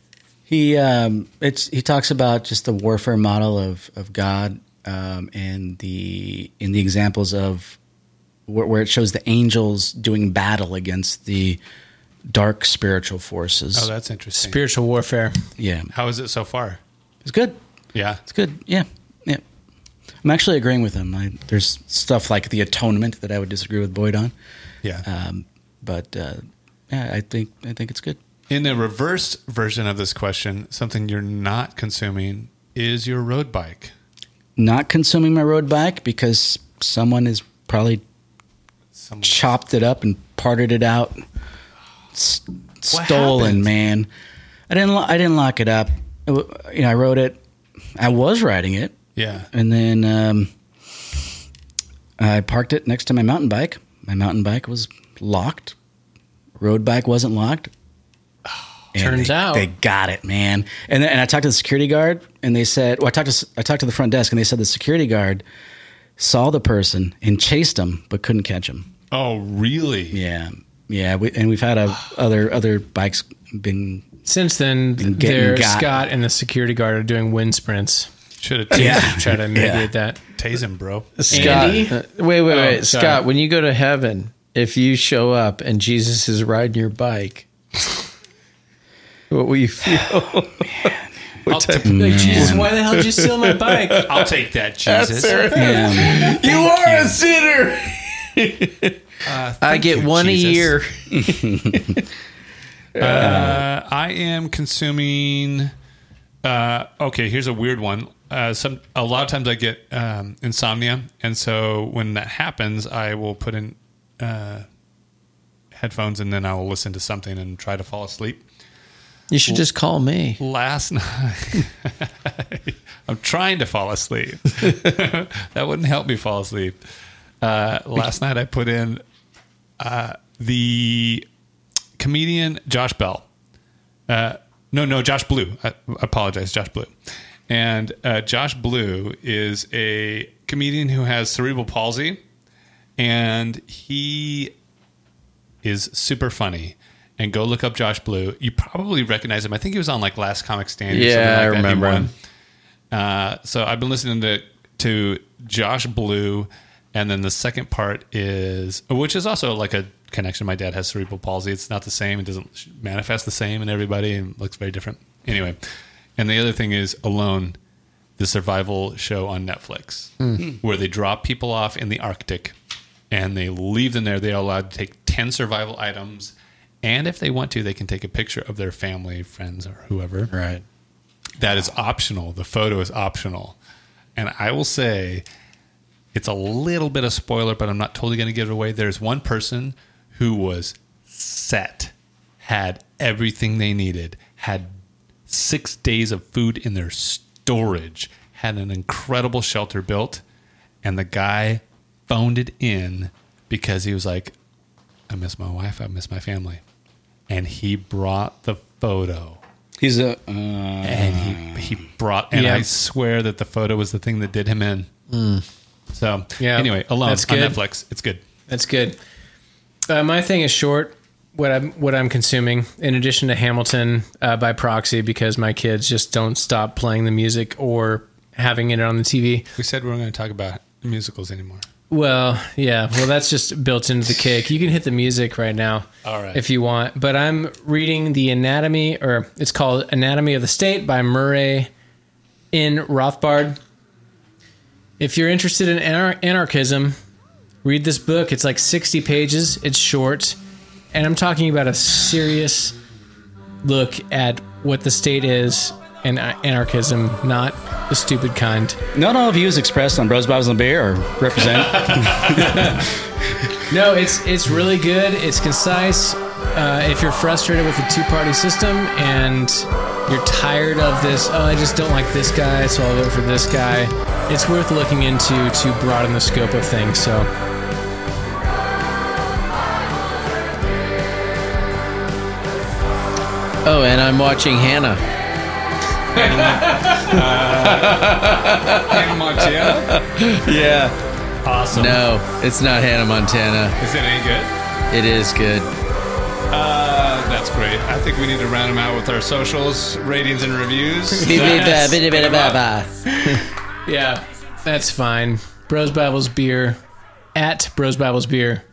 He um, it's he talks about just the warfare model of of God um, and the in the examples of where, where it shows the angels doing battle against the dark spiritual forces. Oh, that's interesting. Spiritual warfare. yeah, How is it so far? it's good. Yeah. It's good. Yeah, yeah. I'm actually agreeing with him. I, there's stuff like the atonement that I would disagree with Boyd on, Yeah. um, but uh, yeah, I think I think it's good. In the reverse version of this question, something you're not consuming is your road bike. Not consuming my road bike because someone is probably Someone- chopped it up and parted it out. S- stolen, happened? man. I didn't. Lo- I didn't lock it up. It w- You know, I wrote it. I was riding it, Yeah. and then um, I parked it next to my mountain bike. My mountain bike was locked. Road bike wasn't locked. And Turns they- out. they got it, man. And then, and I talked to the security guard, and they said, "Well, I talked to I talked to the front desk, and they said the security guard saw the person and chased him, but couldn't catch him." Oh, really? Yeah, Yeah, we, and we've had a, other other bikes been. Since then, there. Scott and the security guard are doing wind sprints. Should have tased Yeah. him. Try to mitigate that. Tase him, bro. Scott, Andy? uh, wait, wait, Oh, wait, sorry. Scott. When you go to heaven, if you show up and Jesus is riding your bike, what will you feel? I'll, ta- Like, Jesus, why the hell did you steal my bike? I'll take that, Jesus. Yeah, you are a sinner. Uh, I get you, one Jesus. a year. Uh, I am consuming. Uh, okay, here's a weird one. Uh, some a lot of times I get um, insomnia, and so when that happens, I will put in uh, headphones and then I will listen to something and try to fall asleep. You should just call me. Last night, I'm trying to fall asleep. that wouldn't help me fall asleep. Uh, last night, I put in uh, the comedian Josh Bell. Uh, no, no, Josh Blue. I apologize, Josh Blue. And uh, Josh Blue is a comedian who has cerebral palsy, and he is super funny. And go look up Josh Blue. You probably recognize him. I think he was on like Last Comic Stand. or Yeah, something like I remember him. Uh, so I've been listening to to Josh Blue, and then the second part is, which is also like a connection. My dad has cerebral palsy. It's not the same. It doesn't manifest the same in everybody, and looks very different. Anyway, and the other thing is Alone, the survival show on Netflix, hmm. where they drop people off in the Arctic, and they leave them there. They are allowed to take ten survival items. And if they want to, they can take a picture of their family, friends, or whoever Right. that is optional. The photo is optional. And I will say it's a little bit of spoiler, but I'm not totally going to give it away. There's one person who was set, had everything they needed, had six days of food in their storage, had an incredible shelter built, and the guy phoned it in because he was like, I miss my wife, I miss my family. And he brought the photo he's a. Uh, and he he brought and Yeah. I swear that the photo was the thing that did him in. So Yeah, anyway, alone on good. Netflix. It's good. That's good. Uh, my thing is short. What I'm what I'm consuming, in addition to Hamilton uh, by proxy, because my kids just don't stop playing the music or having it on the TV. We said we weren't going to talk about musicals anymore. Well, yeah. Well, that's just built into the cake. You can hit the music right now, All right. if you want. But I'm reading the Anatomy, or it's called Anatomy of the State by Murray in Rothbard. If you're interested in anar- anarchism, read this book. It's like 60 pages. It's short, and I'm talking about a serious look at what the state is and anarchism, not the stupid kind. not all views expressed on Bros, Bibles, and Beer or represent. No, it's it's really good. It's concise. Uh, if you're frustrated with the two party system and you're tired of this, oh, I just don't like this guy, so I'll vote for this guy. It's worth looking into to broaden the scope of things. So, Oh, and I'm watching Hannah. Hannah Montana. Yeah. Awesome. No, it's not Hannah Montana. Is it any good? It is good. Uh, that's great. I think we need to round them out with our socials, ratings, and reviews. Yeah, that's fine. Bros Bibles Beer at Bros Bibles Beer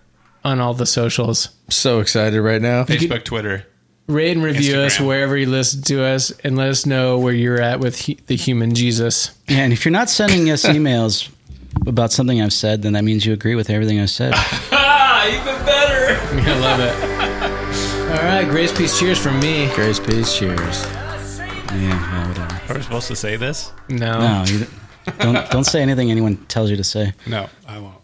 on all the socials. So excited right now. Facebook, Twitter. Rate and review us wherever you listen to us and let us know where you're at with hu- the human Jesus. yeah, and if you're not sending us emails about something I've said, then that means you agree with everything I've said. Even better. I love it. All right, grace, peace, cheers from me. Grace, peace, cheers. yeah, well, whatever. Are we supposed to say this? No. No, you don't don't say anything anyone tells you to say. No, I won't.